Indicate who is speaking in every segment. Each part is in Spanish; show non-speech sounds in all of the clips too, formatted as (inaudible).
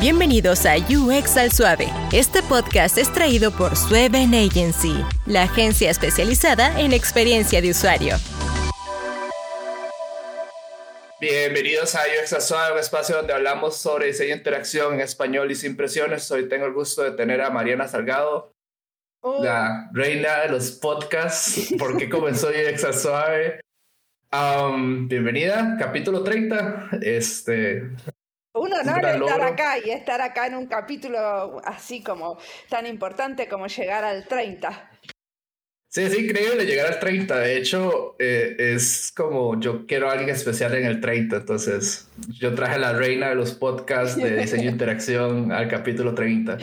Speaker 1: Bienvenidos a UX al Suave. Este podcast es traído por Sueven Agency, la agencia especializada en experiencia de usuario.
Speaker 2: Bienvenidos a UX al Suave, un espacio donde hablamos sobre diseño e interacción en español y sin presiones. Hoy tengo el gusto de tener a Mariana Salgado,
Speaker 3: Oh.
Speaker 2: la reina de los podcasts. ¿Por qué comenzó (laughs) UX al Suave? Um, bienvenida, capítulo 30. Este,
Speaker 3: Un
Speaker 2: Un
Speaker 3: honor
Speaker 2: gran
Speaker 3: estar acá y estar acá en un capítulo así como tan importante como llegar al 30.
Speaker 2: Sí, es increíble llegar al 30. De hecho, eh, es como yo quiero a alguien especial en el 30. Entonces, yo traje a la reina de los podcasts de diseño e (laughs) interacción al capítulo 30.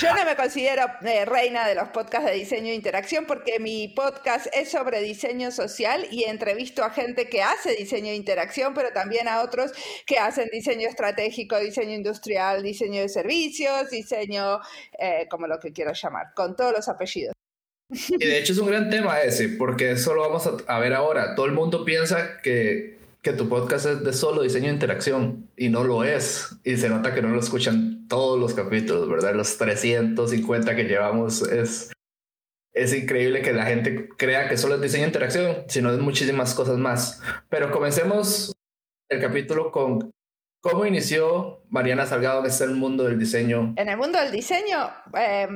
Speaker 3: Yo no me considero eh, reina de los podcasts de diseño e interacción porque mi podcast es sobre diseño social y entrevisto a gente que hace diseño e interacción, pero también a otros que hacen diseño estratégico, diseño industrial, diseño de servicios, diseño eh, como lo que quiero llamar, con todos los apellidos.
Speaker 2: Y de hecho es un gran tema ese, porque eso lo vamos a, ver ahora. Todo el mundo piensa que, que tu podcast es de solo diseño e interacción y no lo es. Y se nota que no lo escuchan todos los capítulos, ¿verdad? Los 350 que llevamos es... Es increíble que la gente crea que solo es diseño e interacción, sino es muchísimas cosas más. Pero comencemos el capítulo con cómo inició Mariana Salgado en este mundo del diseño.
Speaker 3: En el mundo del diseño, eh,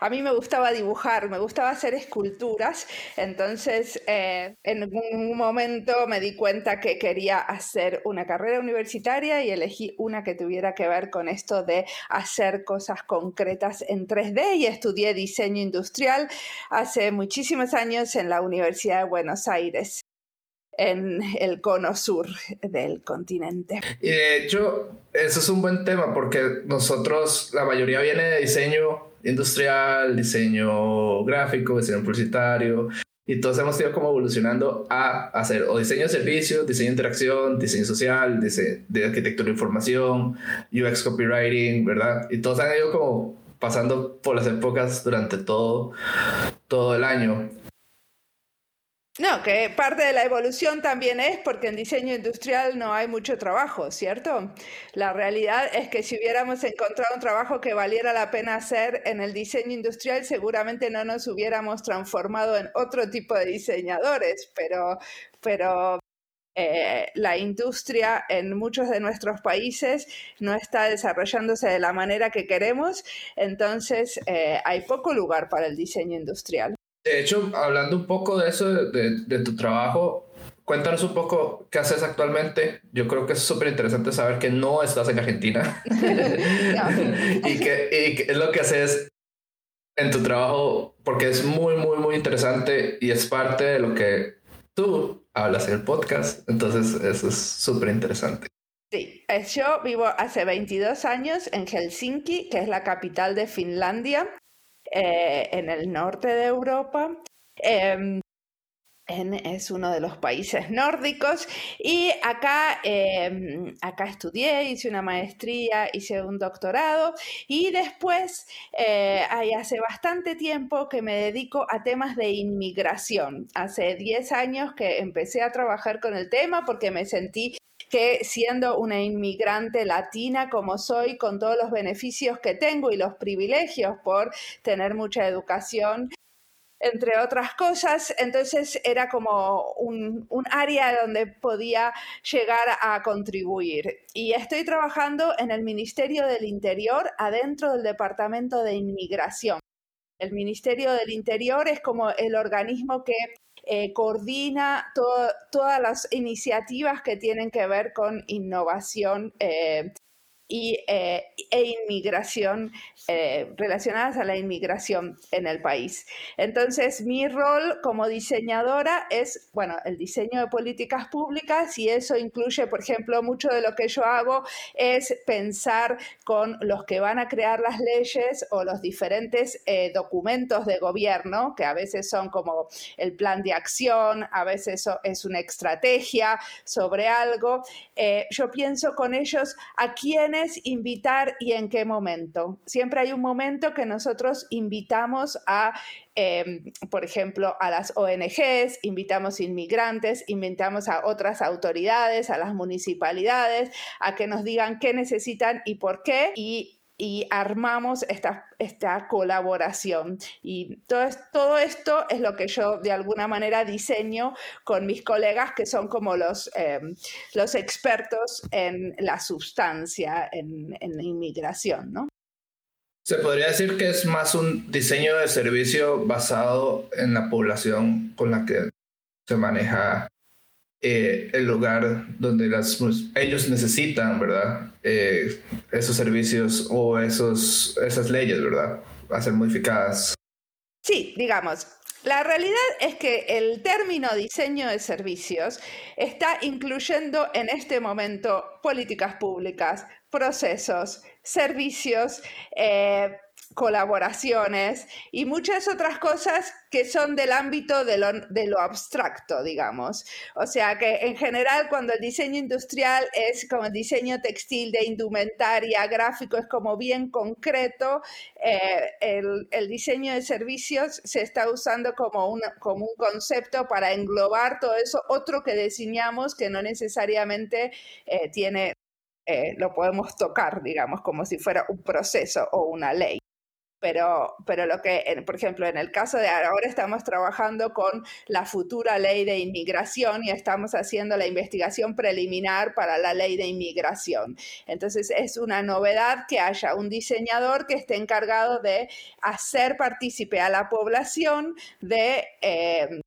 Speaker 3: a mí me gustaba dibujar, me gustaba hacer esculturas, entonces eh, en un momento me di cuenta que quería hacer una carrera universitaria y elegí una que tuviera que ver con esto de hacer cosas concretas en 3D y estudié diseño industrial hace muchísimos años en la Universidad de Buenos Aires en el cono sur del continente.
Speaker 2: Y de hecho, eso es un buen tema porque nosotros, la mayoría viene de diseño industrial, diseño gráfico, diseño publicitario, y todos hemos ido como evolucionando a hacer o diseño de servicios, diseño de interacción, diseño social, diseño de arquitectura de información, UX copywriting, ¿verdad? Y todos han ido como pasando por las épocas durante todo, todo el año.
Speaker 3: No, que parte de la evolución también es porque en diseño industrial no hay mucho trabajo, ¿cierto? La realidad es que si hubiéramos encontrado un trabajo que valiera la pena hacer en el diseño industrial, seguramente no nos hubiéramos transformado en otro tipo de diseñadores, pero, pero eh, la industria en muchos de nuestros países no está desarrollándose de la manera que queremos, entonces eh, hay poco lugar para el diseño industrial.
Speaker 2: De hecho, hablando un poco de eso, de, tu trabajo, cuéntanos un poco qué haces actualmente. Yo creo que es súper interesante saber que no estás en Argentina (laughs) (laughs) y, que, y es lo que haces en tu trabajo, porque es muy, muy, muy interesante y es parte de lo que tú hablas en el podcast. Entonces, eso es súper interesante.
Speaker 3: Sí, yo vivo hace 22 años en Helsinki, que es la capital de Finlandia, eh, en el norte de Europa. Em, es uno de los países (laughs) nórdicos y acá, em, acá estudié, hice una maestría, hice un doctorado y después, eh, hay hace bastante tiempo que me dedico a temas de inmigración. Hace 10 años que empecé a trabajar con el tema porque me sentí que siendo una inmigrante latina como soy, con todos los beneficios que tengo y los privilegios por tener mucha educación, entre otras cosas, entonces era como un, área donde podía llegar a contribuir. Y estoy trabajando en el Ministerio del Interior, adentro del Departamento de Inmigración. El Ministerio del Interior es como el organismo que eh, coordina to- todas las iniciativas que tienen que ver con innovación eh, y, eh, e inmigración eh, relacionadas a la inmigración en el país. Entonces, mi rol como diseñadora es, bueno, el diseño de políticas públicas y eso incluye, por ejemplo, mucho de lo que yo hago es pensar con los que van a crear las leyes o los diferentes eh, documentos de gobierno, que a veces son como el plan de acción, a veces es una estrategia sobre algo. Yo pienso con ellos a quiénes invitar y en qué momento. Siempre hay un momento que nosotros invitamos a, em, por ejemplo, a las ONGs, invitamos inmigrantes, invitamos a otras autoridades, a las municipalidades, a que nos digan qué necesitan y por qué. Y y armamos esta, esta colaboración. Y todo, esto es lo que yo de alguna manera diseño con mis colegas que son como los, eh, los expertos en la sustancia, en, en inmigración, ¿no?
Speaker 2: Se podría decir que es más un diseño de servicio basado en la población con la que se maneja eh, el lugar donde ellos necesitan, ¿verdad? Eh, esos servicios o esos, esas leyes, ¿verdad? A modificadas.
Speaker 3: Sí, digamos, la realidad es que el término diseño de servicios está incluyendo en este momento políticas públicas, procesos, servicios, eh, colaboraciones y muchas otras cosas que son del ámbito de lo, de lo, abstracto, digamos. O sea que en general cuando el diseño industrial es como el diseño textil de indumentaria, gráfico, es como bien concreto, eh, el, diseño de servicios se está usando como un, como un concepto para englobar todo eso, otro que diseñamos que no necesariamente eh, tiene... Eh, lo podemos tocar, digamos, como si fuera un proceso o una ley. Pero, pero lo que, por ejemplo, en el caso de ahora estamos trabajando con la futura ley de inmigración y estamos haciendo la investigación preliminar para la ley de inmigración. Entonces es una novedad que haya un diseñador que esté encargado de hacer partícipe a la población de... Eh,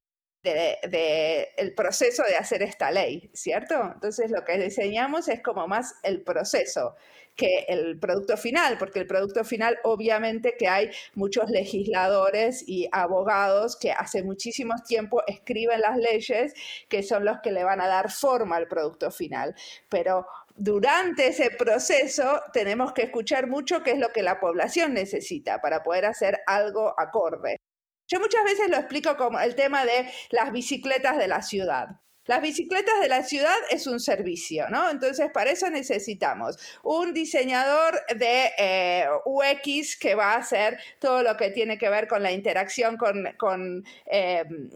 Speaker 3: de, el proceso de hacer esta ley, ¿cierto? Entonces lo que diseñamos es como más el proceso que el producto final, porque el producto final obviamente que hay muchos legisladores y abogados que hace muchísimo tiempo escriben las leyes que son los que le van a dar forma al producto final, pero durante ese proceso tenemos que escuchar mucho qué es lo que la población necesita para poder hacer algo acorde. Yo muchas veces lo explico como el tema de las bicicletas de la ciudad. Las bicicletas de la ciudad es un servicio, ¿no? Entonces, para eso necesitamos un diseñador de eh, UX que va a hacer todo lo que tiene que ver con la interacción con, con,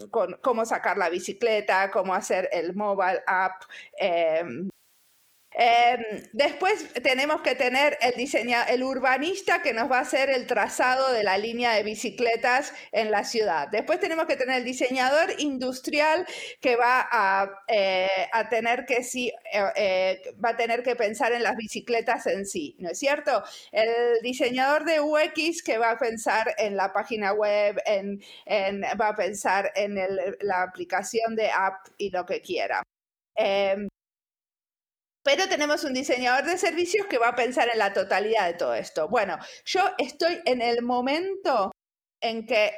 Speaker 3: con cómo sacar la bicicleta, cómo hacer el mobile app. Eh, Em, después tenemos que tener el, el urbanista que nos va a hacer el trazado de la línea de bicicletas en la ciudad. Después tenemos que tener el diseñador industrial que va a, eh, tener que sí, eh, eh, va a tener que pensar en las bicicletas en sí, ¿no es cierto? El diseñador de UX que va a pensar en la página web, en, va a pensar en la aplicación de app y lo que quiera. Em, pero tenemos un diseñador de servicios que va a pensar en la totalidad de todo esto. Bueno, yo estoy en el momento en que,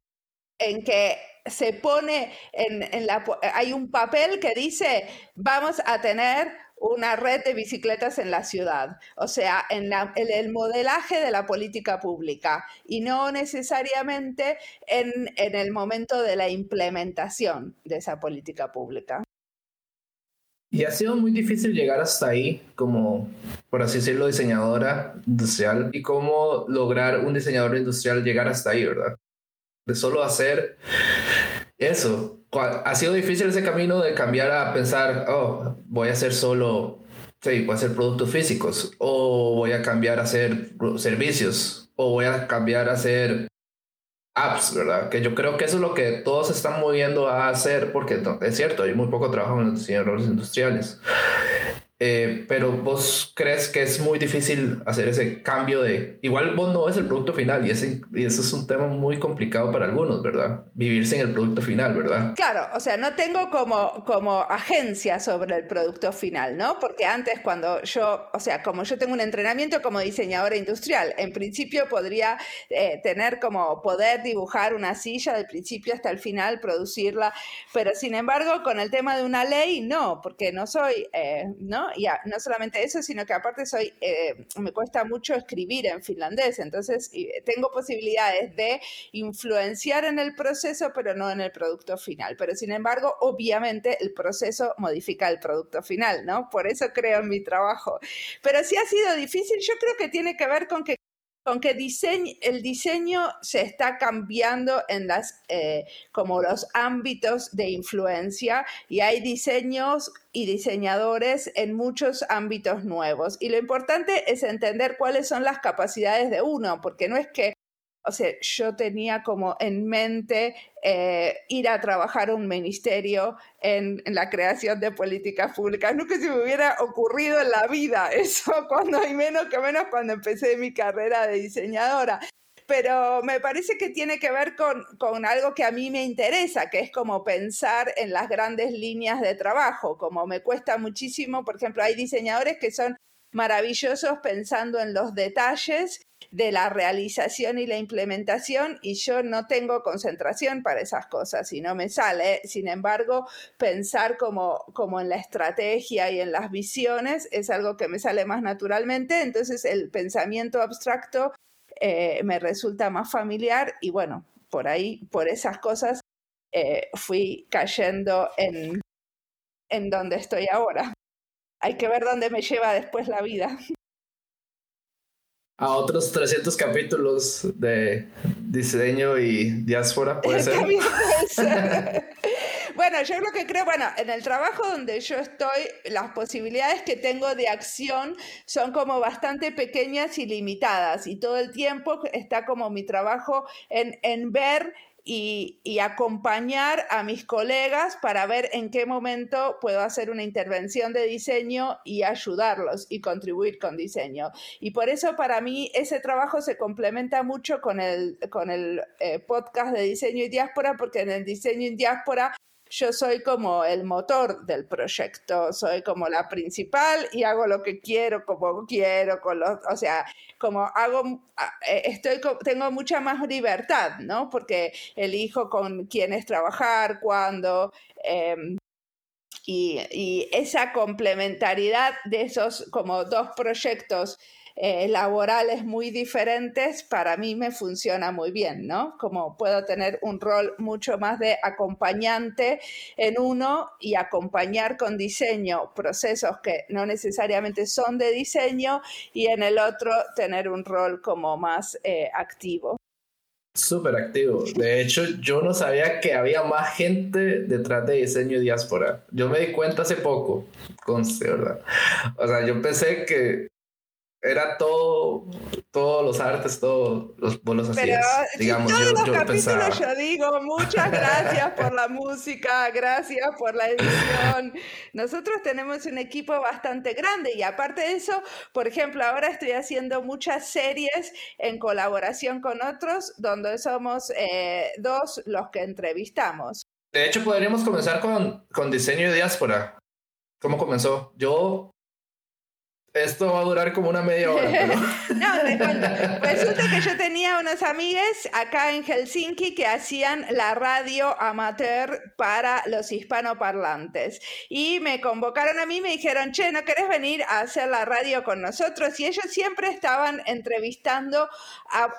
Speaker 3: en que se pone en, la... Hay un papel que dice, vamos a tener una red de bicicletas en la ciudad, o sea, en, el modelaje de la política pública y no necesariamente en el momento de la implementación de esa política pública.
Speaker 2: Y ha sido muy difícil llegar hasta ahí, como, por así decirlo, diseñadora industrial. Y cómo lograr un diseñador industrial llegar hasta ahí, ¿verdad? De solo hacer eso. Ha sido difícil ese camino de cambiar a pensar, oh, voy a hacer solo, sí, voy a hacer productos físicos, o voy a cambiar a hacer servicios, o voy a cambiar a hacer apps, ¿verdad? Que yo creo que eso es lo que todos están moviendo a hacer, porque es cierto, hay muy poco trabajo en los diseñadores industriales. Eh, pero vos crees que es muy difícil hacer ese cambio de... Igual vos no es el producto final y, ese, y eso es un tema muy complicado para algunos, ¿verdad? Vivir sin el producto final, ¿verdad?
Speaker 3: Claro, o sea, no tengo como, como agencia sobre el producto final, ¿no? Porque antes cuando yo, o sea, como yo tengo un entrenamiento como diseñadora industrial, en principio podría eh, tener como poder dibujar una silla del principio hasta el final, producirla, pero sin embargo con el tema de una ley, no, porque no soy, eh, ¿no? ¿No? No solamente eso, sino que aparte soy, eh, me cuesta mucho escribir en finlandés, entonces tengo posibilidades de influenciar en el proceso, pero no en el producto final. Pero sin embargo, obviamente el proceso modifica el producto final, ¿no? Por eso creo en mi trabajo. Pero sí ha sido difícil, yo creo que tiene que ver con que con que el diseño se está cambiando en las, eh, como los ámbitos de influencia y hay diseños y diseñadores en muchos ámbitos nuevos. Y lo importante es entender cuáles son las capacidades de uno, porque no es que o sea, yo tenía como en mente eh, ir a trabajar un ministerio en, la creación de políticas públicas. Nunca se me hubiera ocurrido en la vida (laughs) eso, cuando hay menos que menos cuando empecé mi carrera de diseñadora. Pero me parece que tiene que ver con, con algo que a mí me interesa, que es como pensar en las grandes líneas de trabajo, como me cuesta muchísimo, por ejemplo, hay diseñadores que son maravillosos pensando en los detalles de la realización y la implementación y yo no tengo concentración para esas cosas y no me sale. Sin embargo, pensar como, como en la estrategia y en las visiones es algo que me sale más naturalmente, entonces el pensamiento abstracto eh, me resulta más familiar y bueno, por ahí, por esas cosas, eh, fui cayendo en, en donde estoy ahora. Hay que ver dónde me lleva después la vida
Speaker 2: a otros 300 capítulos de diseño y diáspora, ¿puede (laughs) ser?
Speaker 3: bueno, yo lo que creo, bueno, en el trabajo donde yo estoy, las posibilidades que tengo de acción son como bastante pequeñas y limitadas y todo el tiempo está como mi trabajo en, en ver y, acompañar a mis colegas para ver en qué momento puedo hacer una intervención de diseño y ayudarlos y contribuir con diseño. Y por eso para mí ese trabajo se complementa mucho con el, con el eh, podcast de diseño y diáspora, porque en el diseño y diáspora yo soy como el motor del proyecto, soy como la principal y hago lo que quiero, como quiero, con los, o sea, como hago, eh, estoy, tengo mucha más libertad, ¿no? Porque elijo con quiénes trabajar, cuándo. Em, y, y, esa complementariedad de esos como dos proyectos eh, laborales muy diferentes, para mí me funciona muy bien, ¿no? Como puedo tener un rol mucho más de acompañante en uno y acompañar con diseño procesos que no necesariamente son de diseño y en el otro tener un rol como más eh, activo.
Speaker 2: Súper activo. De hecho, yo no sabía que había más gente detrás de diseño y diáspora. Yo me di cuenta hace poco, conste, ¿verdad? O sea, yo pensé que era todo, todos los artes, todos los bolos así.
Speaker 3: digamos, todos los capítulos yo digo, muchas gracias por la música, gracias por la edición. Nosotros tenemos un equipo bastante grande y aparte de eso, por ejemplo, ahora estoy haciendo muchas series en colaboración con otros, donde somos eh, dos los que entrevistamos.
Speaker 2: De hecho, podríamos comenzar con, con diseño de diáspora. ¿Cómo comenzó? Yo esto va a durar como una media hora.
Speaker 3: no, (laughs) Resulta que yo tenía unos amigues acá en Helsinki que hacían la radio amateur para los hispanoparlantes. Y me convocaron a mí me dijeron, che, ¿no querés venir a hacer la radio con nosotros? Y ellos siempre estaban entrevistando a,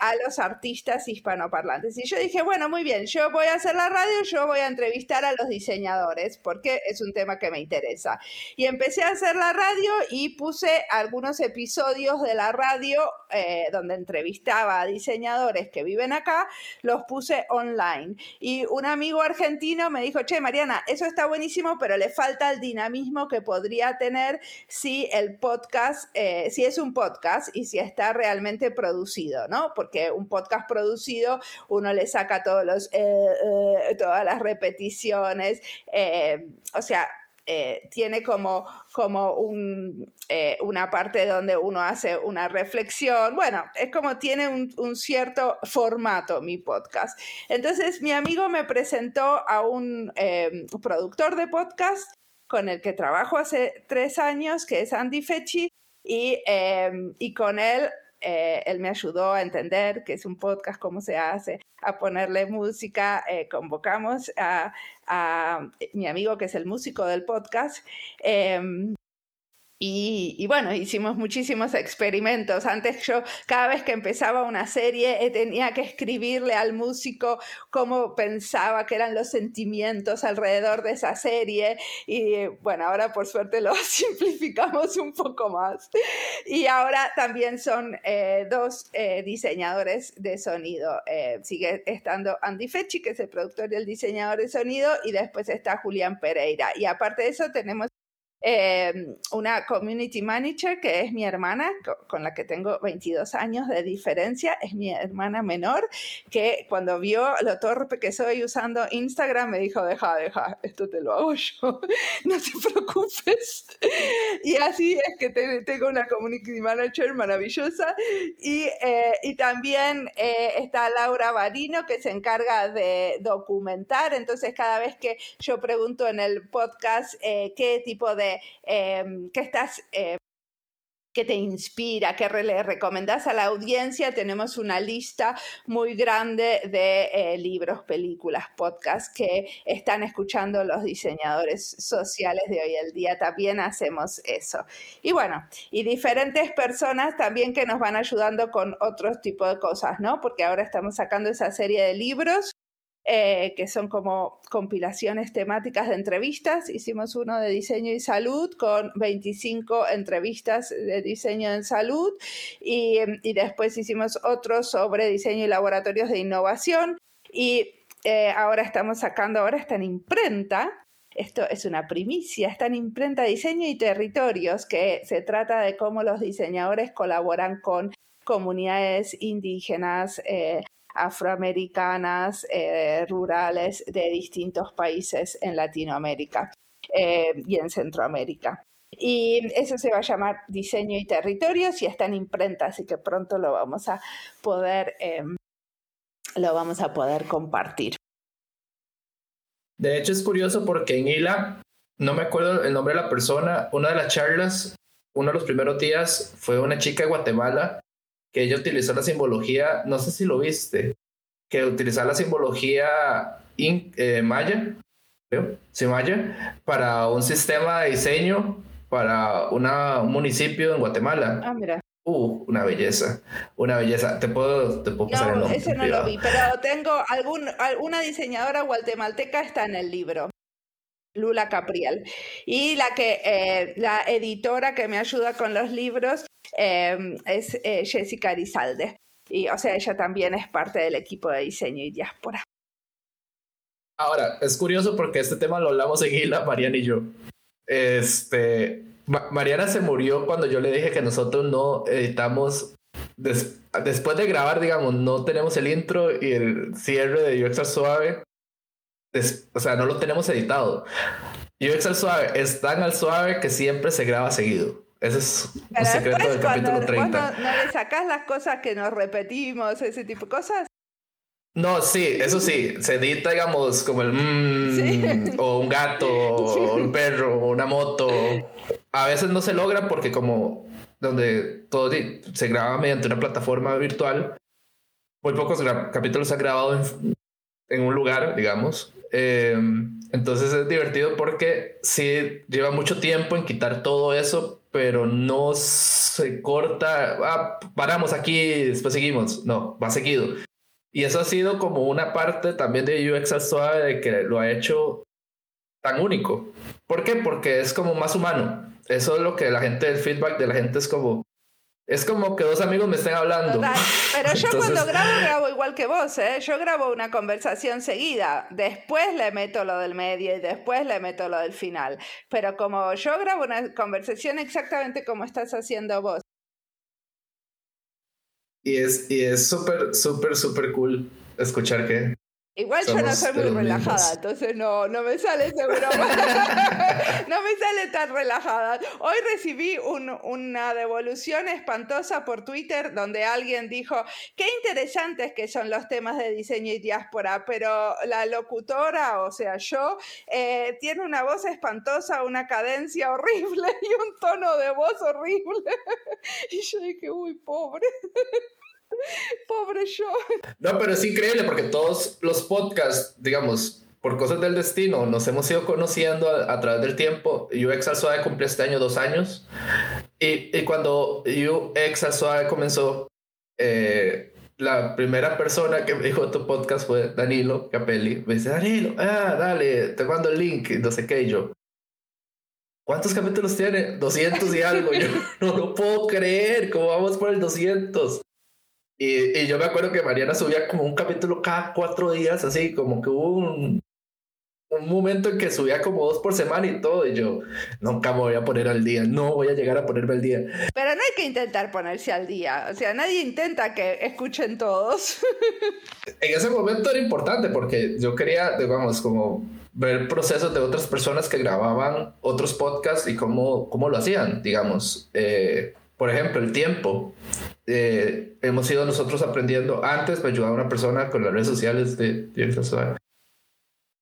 Speaker 3: a los artistas hispanoparlantes. Y yo dije, bueno, muy bien, yo voy a hacer la radio, yo voy a entrevistar a los diseñadores, porque es un tema que me interesa. Y empecé a hacer la radio y puse algunos episodios de la radio eh, donde entrevistaba a diseñadores que viven acá, los puse online. Y un amigo argentino me dijo, che, Mariana, eso está buenísimo, pero le falta el dinamismo que podría tener si el podcast, eh, si es un podcast y si está realmente producido, ¿no? Porque un podcast producido, uno le saca todos los, eh, todas las repeticiones, o sea, eh, tiene como, como un, eh, una parte donde uno hace una reflexión. Bueno, es como tiene un, cierto formato mi podcast. Entonces, mi amigo me presentó a un eh, productor de podcast con el que trabajo hace tres años, que es Andy Fechi, y, y con él él me ayudó a entender qué es un podcast, cómo se hace, a ponerle música. convocamos a, a mi amigo que es el músico del podcast. Em, y, bueno, hicimos muchísimos experimentos. Antes yo, cada vez que empezaba una serie, eh, tenía que escribirle al músico cómo pensaba que eran los sentimientos alrededor de esa serie. Y bueno, ahora por suerte lo (laughs) simplificamos un poco más. Y ahora también son eh, dos eh, diseñadores de sonido. sigue estando Andy Fechi, que es el productor y el diseñador de sonido, y después está Julián Pereira. Y aparte de eso, tenemos Em, una community manager que es mi hermana, con la que tengo 22 años de diferencia, es mi hermana menor, que cuando vio lo torpe que soy usando Instagram me dijo, deja, deja, esto te lo hago yo, (laughs) no te preocupes. Y así es que tengo una community manager maravillosa. Y, eh, y también eh, está Laura Barino, que se encarga de documentar, entonces cada vez que yo pregunto en el podcast eh, qué tipo de Em, que estás... Eh, te inspira, que le recomendás a la audiencia. Tenemos una lista muy grande de eh, libros, películas, podcasts que están escuchando los diseñadores sociales de hoy en día. También hacemos eso. Y bueno, y diferentes personas también que nos van ayudando con otros tipos de cosas, ¿no? Porque ahora estamos sacando esa serie de libros eh, que son como compilaciones temáticas de entrevistas. Hicimos uno de diseño y salud con 25 entrevistas de diseño en salud y, después hicimos otro sobre diseño y laboratorios de innovación y eh, ahora estamos sacando, ahora está en imprenta, esto es una primicia, está en imprenta Diseño y Territorios, que se trata de cómo los diseñadores colaboran con comunidades indígenas, eh, afroamericanas, eh, rurales de distintos países en Latinoamérica eh, y en Centroamérica. Y eso se va a llamar diseño y territorios y está en imprenta, así que pronto lo vamos a poder, em, lo vamos a poder compartir.
Speaker 2: De hecho es curioso porque en ILA, no me acuerdo el nombre de la persona, una de las charlas, uno de los primeros días fue una chica de Guatemala que ella utilizó la simbología, no sé si lo viste, que utilizó la simbología eh, maya, sí, maya, para un sistema de diseño para una, un municipio en Guatemala.
Speaker 3: Ah, mira.
Speaker 2: Uh, una belleza, una belleza. Te puedo, te puedo pasar el nombre.
Speaker 3: Ese no lo vi, pero tengo algún, alguna diseñadora guatemalteca está en el libro. Lula Capriel. Y la que eh, la editora que me ayuda con los libros Em, es eh, Jessica Arizalde. Y, o sea, ella también es parte del equipo de diseño y diáspora.
Speaker 2: Ahora, es curioso porque este tema lo hablamos en Gila, Mariana y yo. Este, Mariana se murió cuando yo le dije que nosotros no editamos, después de grabar, digamos, no tenemos el intro y el cierre de Yo Extra Suave. O sea, no lo tenemos editado. Yo Extra Suave es tan al suave que siempre se graba seguido. Ese es un secreto del capítulo 30.
Speaker 3: no, le sacas las cosas que nos repetimos, ese tipo de cosas?
Speaker 2: No, sí, eso sí, se edita, digamos, como el mmm, o un gato, o un perro, o una moto. A veces no se logra porque como donde todo se graba mediante una plataforma virtual, muy pocos capítulos se han grabado en, en un lugar, digamos. Eh, entonces es divertido porque sí lleva mucho tiempo en quitar todo eso, pero no se corta, ah, paramos aquí, después seguimos, no, va seguido. Y eso ha sido como una parte también de UX suave de que lo ha hecho tan único. ¿Por qué? Porque es como más humano. Eso es lo que la gente, el feedback de la gente es como, es como que dos amigos me estén hablando.
Speaker 3: Pero yo cuando grabo, grabo igual que vos, ¿eh? Yo grabo una conversación seguida. Después le meto lo del medio y después le meto lo del final. Pero como yo grabo una conversación exactamente como estás haciendo vos.
Speaker 2: Y es y es súper, súper, súper cool escuchar que
Speaker 3: Igual yo no soy muy relajada, entonces no, no me sale seguro. (laughs) (laughs) no me sale tan relajada. Hoy recibí una devolución espantosa por Twitter donde alguien dijo, qué interesantes que son los temas de diseño y diáspora, pero la locutora, o sea, yo, eh, tiene una voz espantosa, una cadencia horrible (laughs) y un tono de voz horrible. y yo dije, uy, pobre. (laughs) Pobre yo.
Speaker 2: No, pero es increíble porque todos los podcasts, digamos, por cosas del destino, nos hemos ido conociendo a, través del tiempo. UX al Suave este año dos años. Y, y cuando UX al Suave comenzó, eh, la primera persona que me dijo tu podcast fue Danilo Capelli. Me dice, Danilo, ah, dale, te mando el link, no sé qué. Y yo, ¿cuántos capítulos tiene? 200 y algo. (laughs) Yo no lo puedo creer, ¿cómo vamos por el 200? Y, y, yo me acuerdo que Mariana subía como un capítulo cada cuatro días, así como que hubo un, un momento en que subía como dos por semana y todo, y yo nunca me voy a poner al día, no voy a llegar a ponerme al día.
Speaker 3: Pero no hay que intentar ponerse al día, o sea, nadie intenta que escuchen todos. (laughs)
Speaker 2: en ese momento era importante porque yo quería, digamos, como ver procesos de otras personas que grababan otros podcasts y cómo, cómo lo hacían, digamos. Eh, por ejemplo, el tiempo. Eh, hemos ido nosotros aprendiendo. Antes me ayudaba una persona con las redes sociales de, de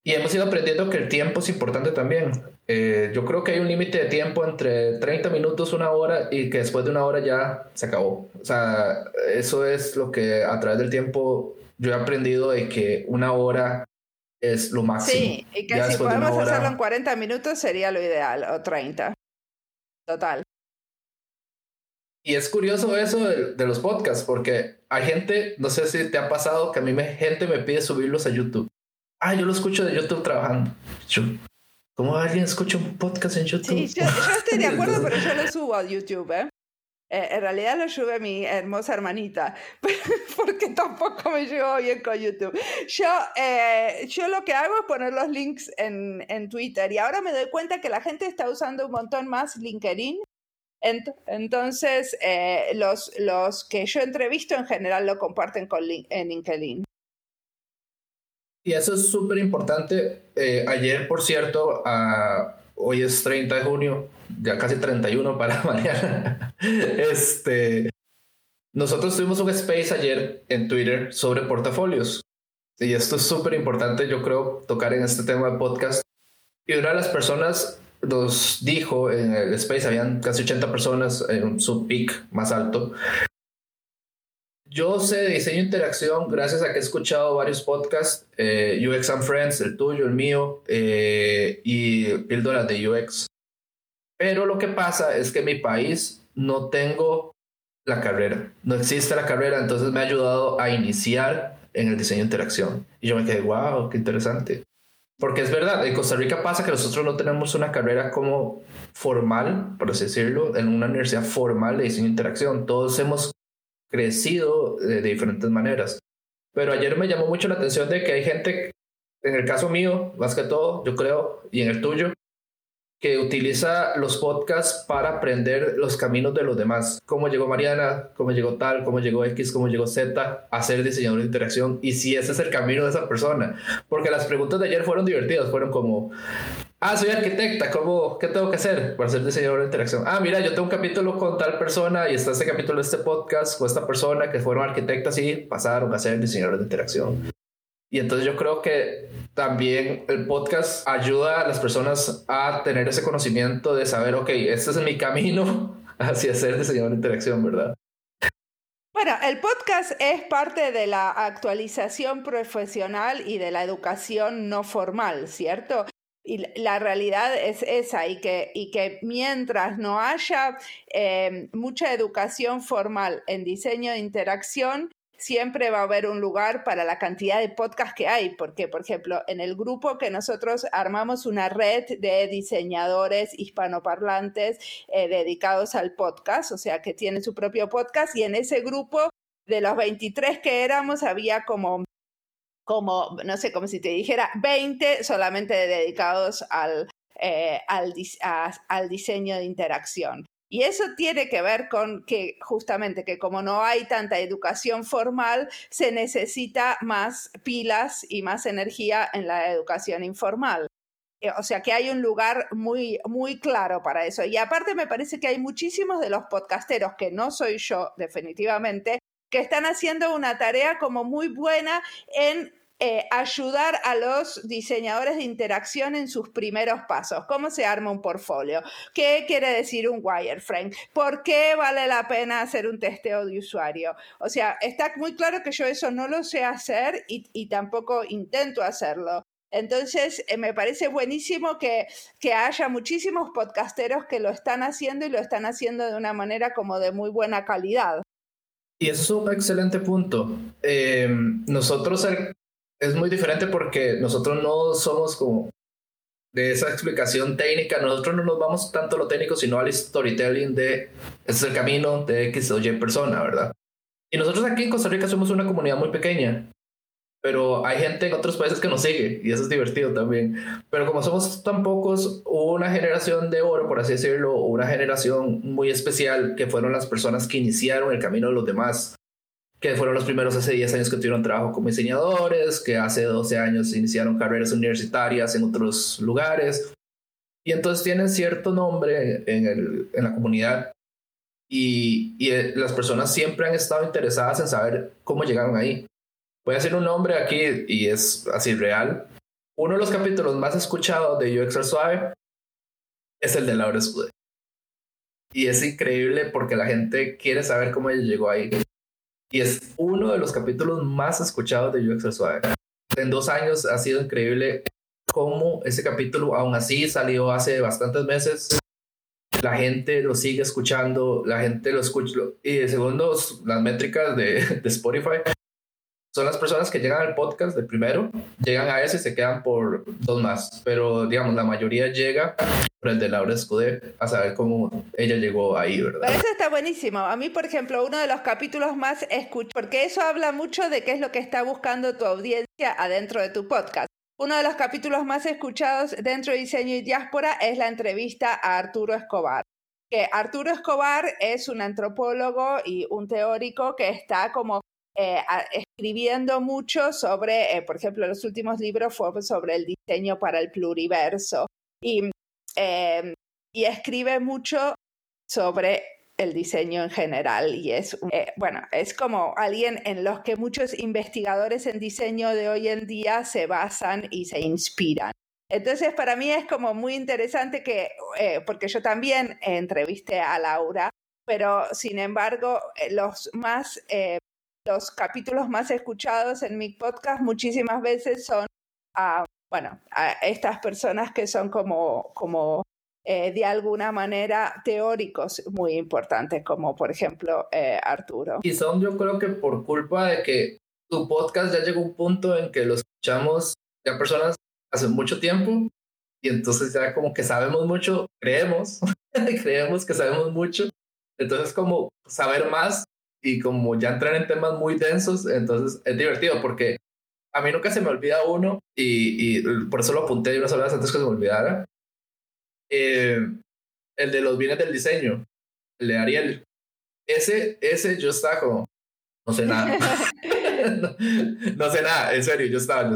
Speaker 2: y hemos ido aprendiendo que el tiempo es importante también. Eh, yo creo que hay un límite de tiempo entre 30 minutos, una hora y que después de una hora ya se acabó. O sea, eso es lo que a través del tiempo yo he aprendido de que una hora es lo máximo.
Speaker 3: Sí, y que si podemos hacerlo en 40 minutos sería lo ideal, o 30. Total.
Speaker 2: Y es curioso eso de, de, los podcasts, porque hay gente, no sé si te ha pasado, que a mí me, gente me pide subirlos a YouTube ah, yo lo escucho de YouTube trabajando. ¿Cómo alguien escucha un podcast en YouTube?
Speaker 3: Sí, yo, estoy de acuerdo, (laughs) pero yo lo subo a YouTube, ¿eh? ¿eh? en realidad lo sube mi hermosa hermanita, (laughs) porque tampoco me llevo bien con YouTube. Yo, eh, yo lo que hago es poner los links en, en, Twitter y ahora me doy cuenta que la gente está usando un montón más LinkedIn. Entonces, eh, los, los que yo entrevisto en general lo comparten con, en LinkedIn.
Speaker 2: Y eso es súper importante. Eh, ayer, por cierto, hoy es 30 de junio, ya casi 31 para (laughs) mañana. este, nosotros tuvimos un space ayer en Twitter sobre portafolios. Y esto es súper importante, yo creo, tocar en este tema de podcast. Y una de las personas nos dijo en el space, habían casi 80 personas en su peak más alto, yo sé diseño e interacción gracias a que he escuchado varios podcasts, eh, UX and Friends, el tuyo, el mío, eh, y píldoras de UX. Pero lo que pasa es que en mi país no tengo la carrera, no existe la carrera, entonces me ha ayudado a iniciar en el diseño e interacción. Y yo me quedé, wow, qué interesante. Porque es verdad, en Costa Rica pasa que nosotros no tenemos una carrera como formal, por así decirlo, en una universidad formal de diseño e interacción. Todos hemos crecido de, diferentes maneras. Pero ayer me llamó mucho la atención de que hay gente, en el caso mío, más que todo, yo creo, y en el tuyo, que utiliza los podcasts para aprender los caminos de los demás. Cómo llegó Mariana, cómo llegó tal, cómo llegó X, cómo llegó Z a ser diseñador de interacción y si ese es el camino de esa persona. Porque las preguntas de ayer fueron divertidas, fueron como, Ah, soy arquitecta, ¿cómo, ¿qué tengo que hacer para ser diseñador de interacción? Ah, mira, yo tengo un capítulo con tal persona y está este capítulo de este podcast con esta persona que fueron arquitectas y pasaron a ser diseñadores de interacción. Y entonces yo creo que también el podcast ayuda a las personas a tener ese conocimiento de saber, ok, este es mi camino hacia ser diseñador de interacción, ¿verdad?
Speaker 3: Bueno, el podcast es parte de la actualización profesional y de la educación no formal, ¿cierto? Y la realidad es esa, y que, y que mientras no haya eh, mucha educación formal en diseño de interacción, siempre va a haber un lugar para la cantidad de podcasts que hay, porque, por ejemplo, en el grupo que nosotros armamos una red de diseñadores hispanoparlantes eh, dedicados al podcast, o sea, que tienen su propio podcast, y en ese grupo de los 23 que éramos había como como, no sé, como si te dijera 20 solamente dedicados al, eh, al, al diseño de interacción. Y eso tiene que ver con que justamente que como no hay tanta educación formal, se necesita más pilas y más energía en la educación informal. Eh, o sea que hay un lugar muy, muy claro para eso. Y aparte me parece que hay muchísimos de los podcasteros, que no soy yo definitivamente, que están haciendo una tarea como muy buena en eh, ayudar a los diseñadores de interacción en sus primeros pasos. ¿Cómo se arma un portfolio? ¿Qué quiere decir un wireframe? ¿Por qué vale la pena hacer un testeo de usuario? O sea, está muy claro que yo eso no lo sé hacer y, tampoco intento hacerlo. Entonces, eh, me parece buenísimo que, que haya muchísimos podcasteros que lo están haciendo y lo están haciendo de una manera como de muy buena calidad.
Speaker 2: Y es un excelente punto. Eh, nosotros es muy diferente porque nosotros no somos como de esa explicación técnica, nosotros no nos vamos tanto a lo técnico, sino al storytelling de ese es el camino de X o Y persona, ¿verdad? Y nosotros aquí en Costa Rica somos una comunidad muy pequeña pero hay gente en otros países que nos sigue y eso es divertido también. Pero como somos tan pocos, una generación de oro, por así decirlo, una generación muy especial que fueron las personas que iniciaron el camino de los demás, que fueron los primeros hace 10 años que tuvieron trabajo como diseñadores, que hace 12 años iniciaron carreras universitarias en otros lugares. Y entonces tienen cierto nombre en, el, en la comunidad y, y eh, las personas siempre han estado interesadas en saber cómo llegaron ahí. Voy a decir un nombre aquí y es así real. Uno de los capítulos más escuchados de UX Suave es el de Laura Escude. Y es increíble porque la gente quiere saber cómo ella llegó ahí. Y es uno de los capítulos más escuchados de UX Suave. En dos años ha sido increíble cómo ese capítulo, aún así, salió hace bastantes meses. La gente lo sigue escuchando, la gente lo escucha. Y según las métricas de, de Spotify, son las personas que llegan al podcast de primero, llegan a ese y se quedan por dos más. Pero, digamos, la mayoría llega por el de Laura Escudé a saber cómo ella llegó ahí, ¿verdad?
Speaker 3: eso está buenísimo. A mí, por ejemplo, uno de los capítulos más escuchados, porque eso habla mucho de qué es lo que está buscando tu audiencia adentro de tu podcast. Uno de los capítulos más escuchados dentro de Diseño y Diáspora es la entrevista a Arturo Escobar que Arturo Escobar es un antropólogo y un teórico que está como eh, escribiendo mucho sobre, eh, por ejemplo, los últimos libros fue sobre el diseño para el pluriverso y, em, y escribe mucho sobre el diseño en general y es, eh, bueno, es como alguien en los que muchos investigadores en diseño de hoy en día se basan y se inspiran. Entonces, para mí es como muy interesante que, porque yo también entrevisté a Laura, pero sin embargo, los más los capítulos más escuchados en mi podcast muchísimas veces son a, bueno, a estas personas que son como, como eh, de alguna manera teóricos muy importantes, como por ejemplo eh, Arturo.
Speaker 2: Y son yo creo que por culpa de que tu podcast ya llegó a un punto en que lo escuchamos ya personas hace mucho tiempo y entonces ya como que sabemos mucho, creemos, (laughs) creemos que sabemos mucho. Entonces como saber más y como ya entrar en temas muy densos, entonces es divertido porque a mí nunca se me olvida uno y, y por eso lo apunté unas horas antes que se me olvidara. Eh, el de los bienes del diseño, el de Ariel. Ese, ese yo estaba como, no sé nada. (laughs) (laughs) no, sé nada, en serio, yo estaba.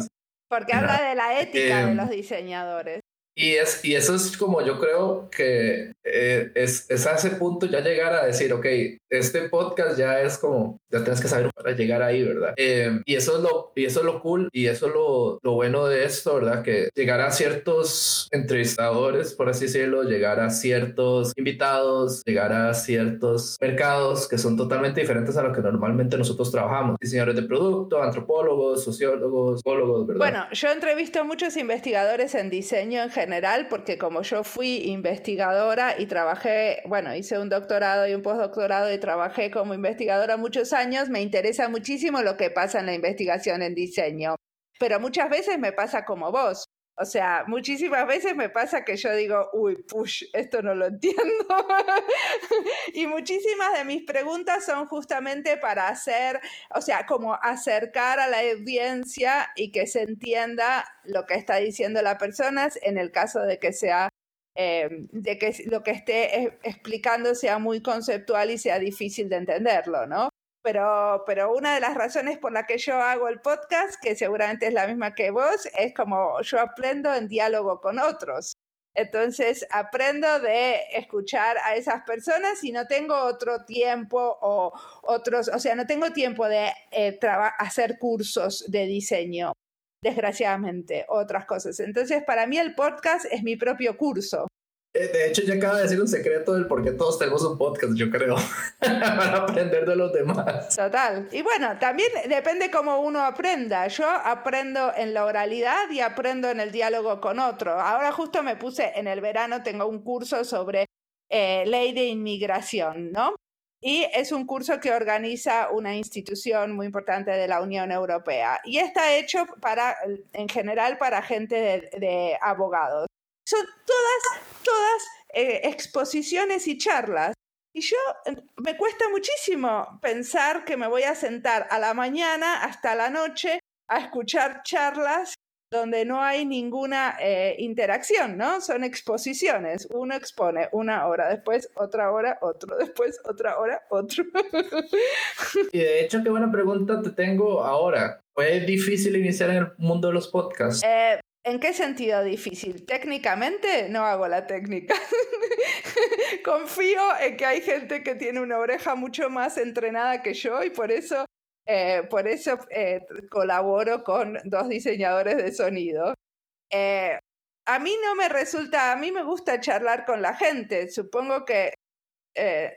Speaker 3: Porque habla de la ética de em, los diseñadores.
Speaker 2: Y, es, y eso es como yo creo que eh, es, es, a ese punto ya llegar a decir, ok, este podcast ya es como, ya tienes que saber para llegar ahí, ¿verdad? Eh, y, eso es lo, y eso es lo cool y eso es lo, lo bueno de esto, ¿verdad? Que llegar a ciertos entrevistadores, por así decirlo, llegar a ciertos invitados, llegar a ciertos mercados que son totalmente diferentes a lo que normalmente nosotros trabajamos. Diseñadores de producto, antropólogos, sociólogos, psicólogos, ¿verdad?
Speaker 3: Bueno, yo entrevisto a muchos investigadores en diseño en general porque como yo fui investigadora y trabajé, bueno, hice un doctorado y un postdoctorado y trabajé como investigadora muchos años, me interesa muchísimo lo que pasa en la investigación en diseño. Pero muchas veces me pasa como vos. O sea, muchísimas veces me pasa que yo digo, uy, push, esto no lo (laughs) entiendo. y muchísimas de mis preguntas son justamente para hacer, o sea, como acercar a la audiencia y que se entienda lo que está diciendo la persona en el caso de que sea eh, de que lo que esté explicando sea muy conceptual y sea difícil de entenderlo, ¿no? Pero, pero una de las razones por la que yo hago el podcast, que seguramente es la misma que vos, es como yo aprendo en diálogo con otros. Entonces aprendo de escuchar a esas personas y no tengo otro tiempo o otros, o sea, no tengo tiempo de eh, hacer cursos de diseño desgraciadamente, otras cosas. Entonces, para mí el podcast es mi propio curso.
Speaker 2: Eh, de hecho, ya acaba de decir un secreto del por qué todos tenemos un podcast, yo creo, (laughs) para aprender de los demás.
Speaker 3: Total. Y bueno, también depende cómo uno aprenda. Yo aprendo en la oralidad y aprendo en el diálogo con otro. Ahora justo me puse, en el verano tengo un curso sobre eh, ley de inmigración, ¿no? Y es un curso que organiza una institución muy importante de la Unión Europea. Y está hecho para, en general para gente de, de abogados. Son todas, todas eh, exposiciones y charlas. Y yo me cuesta muchísimo pensar que me voy a sentar a la mañana hasta la noche a escuchar charlas donde no hay ninguna eh, interacción, ¿no? Son exposiciones. Uno expone una hora, después otra hora, otro, después otra hora, otro. (laughs)
Speaker 2: y de hecho, qué buena pregunta te tengo ahora. ¿Fue difícil iniciar en el mundo de los podcasts?
Speaker 3: Eh, ¿En qué sentido difícil? Técnicamente no hago la técnica. (laughs) Confío en que hay gente que tiene una oreja mucho más entrenada que yo y por eso, eh, por eso eh, colaboro con dos diseñadores de sonido. Eh, a mí no me resulta, a mí me gusta charlar con la gente. Supongo que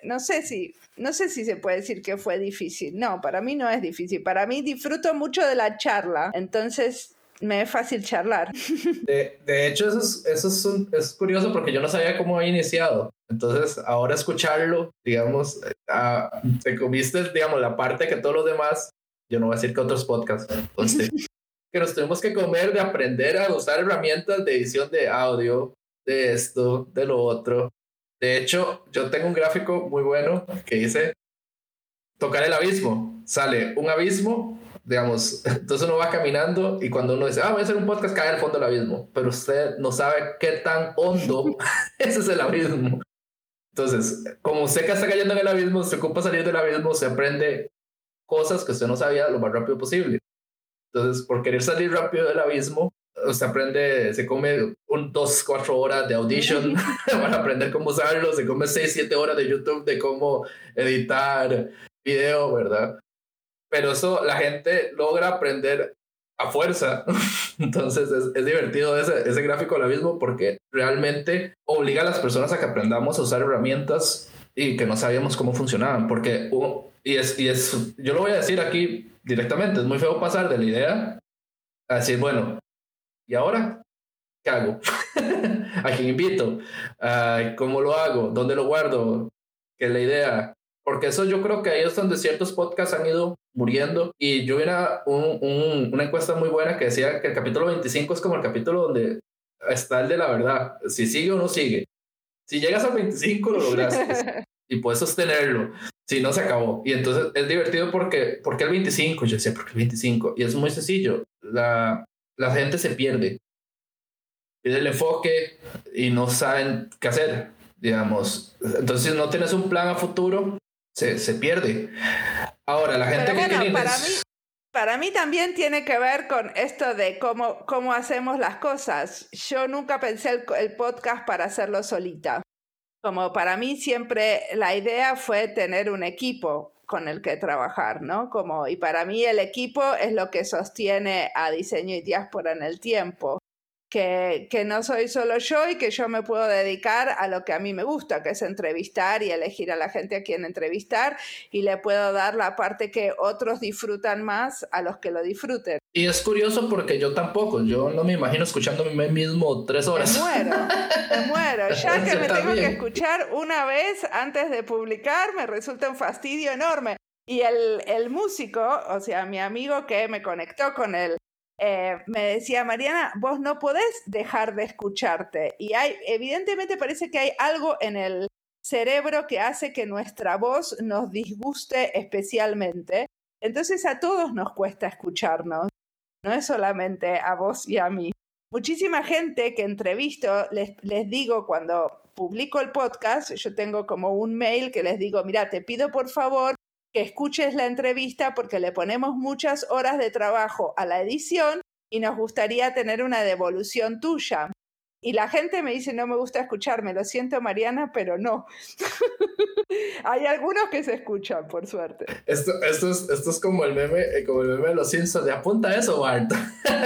Speaker 3: no sé si, no sé si se puede decir que fue difícil. No, para mí no es difícil. Para mí disfruto mucho de la charla. Entonces me es fácil charlar. (laughs)
Speaker 2: De, de hecho, eso, es, eso es, es, curioso porque yo no sabía cómo había iniciado. Entonces, ahora escucharlo, digamos, uh, te comiste, digamos, la parte que todos los demás, yo no voy a decir que otros podcasts, entonces, (laughs) que nos tuvimos que comer de aprender a usar herramientas de edición de audio, de esto, de lo otro. De hecho, yo tengo un gráfico muy bueno que dice tocar el abismo. Sale un abismo digamos, (laughs) entonces uno va caminando y cuando uno dice, ah, voy a hacer un podcast, cae al fondo del abismo, pero usted no sabe qué tan hondo (laughs) ese es el abismo. Entonces, como usted que está cayendo en el abismo, se ocupa salir del abismo, se aprende cosas que usted no sabía lo más rápido posible. Entonces, por querer salir rápido del abismo, usted aprende, se come un, dos, cuatro horas de audition (laughs) para aprender cómo usarlo, se come seis, siete horas de YouTube de cómo editar video, ¿verdad? Pero eso la gente logra aprender a fuerza. (laughs) Entonces es, divertido ese, ese gráfico ahora mismo porque realmente obliga a las personas a que aprendamos a usar herramientas y que no sabíamos cómo funcionaban. Porque, y, es, y es, yo lo voy a decir aquí directamente, es muy feo pasar de la idea a decir, bueno, ¿y ahora? ¿Qué hago? (laughs) ¿A quién invito? ¿Cómo lo hago? ¿Dónde lo guardo? ¿Qué es la idea? Porque eso yo creo que ahí es donde ciertos podcasts han ido muriendo. Y yo vi una, un, una encuesta muy buena que decía que el capítulo 25 es como el capítulo donde está el de la verdad, si sigue o no sigue. Si llegas al 25 lo lograste (laughs) y puedes sostenerlo. Si no, se acabó. Y entonces es divertido porque, porque el 25, yo decía, porque el 25. Y es muy sencillo. La, la gente se pierde. Pierde el enfoque y no saben qué hacer, digamos. Entonces, si no tienes un plan a futuro, se, se pierde. Ahora, la gente que tiene...
Speaker 3: Para mí, para mí también tiene que ver con esto de cómo, cómo hacemos las cosas. Yo nunca pensé el, el podcast para hacerlo solita. Como para mí siempre la idea fue tener un equipo con el que trabajar, ¿no? Como, y para mí el equipo es lo que sostiene a diseño y diáspora en el tiempo que, que, no soy solo yo y que yo me puedo dedicar a lo que a mí me gusta, que es entrevistar y elegir a la gente a quien entrevistar y le puedo dar la parte que otros disfrutan más a los que lo disfruten.
Speaker 2: Y es curioso porque yo tampoco, yo no me imagino escuchándome mismo tres horas.
Speaker 3: Me muero, me muero. (laughs) Ya que me tengo que escuchar una vez antes de publicar, me resulta un fastidio enorme. Y el, el músico, o sea, mi amigo que me conectó con el eh, me decía Mariana, vos no podés dejar de escucharte. Y hay, evidentemente parece que hay algo en el cerebro que hace que nuestra voz nos disguste especialmente. Entonces a todos nos cuesta escucharnos, no es solamente a vos y a mí. Muchísima gente que entrevisto, les, les digo cuando publico el podcast, yo tengo como un mail que les digo, mira, te pido por favor que escuches la entrevista porque le ponemos muchas horas de trabajo a la edición y nos gustaría tener una devolución tuya. y la gente me dice, no me gusta escucharme, lo siento Mariana, pero no. (laughs) Hay algunos que se escuchan, por suerte.
Speaker 2: Esto, esto, es, esto es como el meme, eh, como el meme de los Simpsons, de apunta eso, Bart.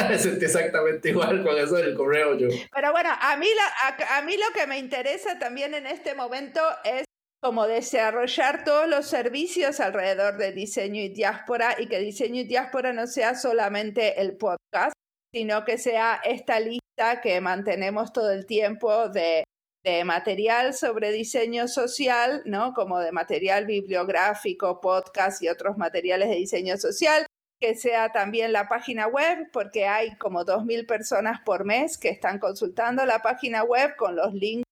Speaker 2: me sentí exactamente igual con eso del correo yo.
Speaker 3: Pero bueno, a mí, la, a mí lo que me interesa también en este momento es como desarrollar todos los servicios alrededor de diseño y diáspora y que diseño y diáspora no sea solamente el podcast, sino que sea esta lista que mantenemos todo el tiempo de, material sobre diseño social, ¿no? Como de material bibliográfico, podcast y otros materiales de diseño social, que sea también la página web, porque hay como 2.000 personas por mes que están consultando la página web con los links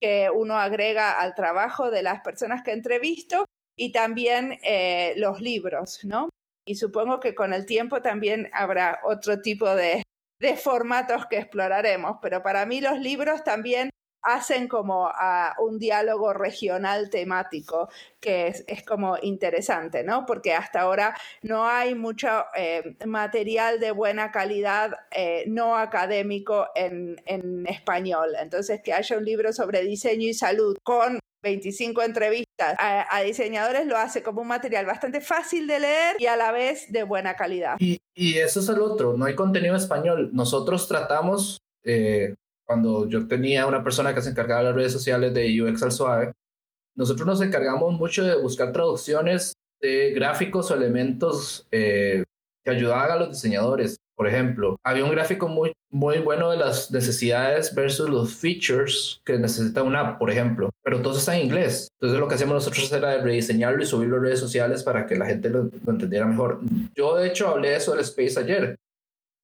Speaker 3: que uno agrega al trabajo de las personas que entrevisto y también eh, los libros, ¿no? Y supongo que con el tiempo también habrá otro tipo de, de formatos que exploraremos, pero para mí los libros también hacen como a un diálogo regional temático que es, como interesante, ¿no? Porque hasta ahora no hay mucho eh, material de buena calidad eh, no académico en, español. Entonces, que haya un libro sobre diseño y salud con 25 entrevistas a, diseñadores lo hace como un material bastante fácil de leer y a la vez de buena calidad.
Speaker 2: Y, y eso es el otro, no hay contenido español. Nosotros tratamos, eh, cuando yo tenía una persona que se encargaba de las redes sociales de UX al suave, nosotros nos encargamos mucho de buscar traducciones de gráficos o elementos eh, que ayudaban a los diseñadores. Por ejemplo, había un gráfico muy, muy bueno de las necesidades versus los features que necesita una app, por ejemplo, pero todo está en inglés. Entonces lo que hacíamos nosotros era rediseñarlo y subirlo a redes sociales para que la gente lo, entendiera mejor. Yo de hecho hablé de eso del Space ayer.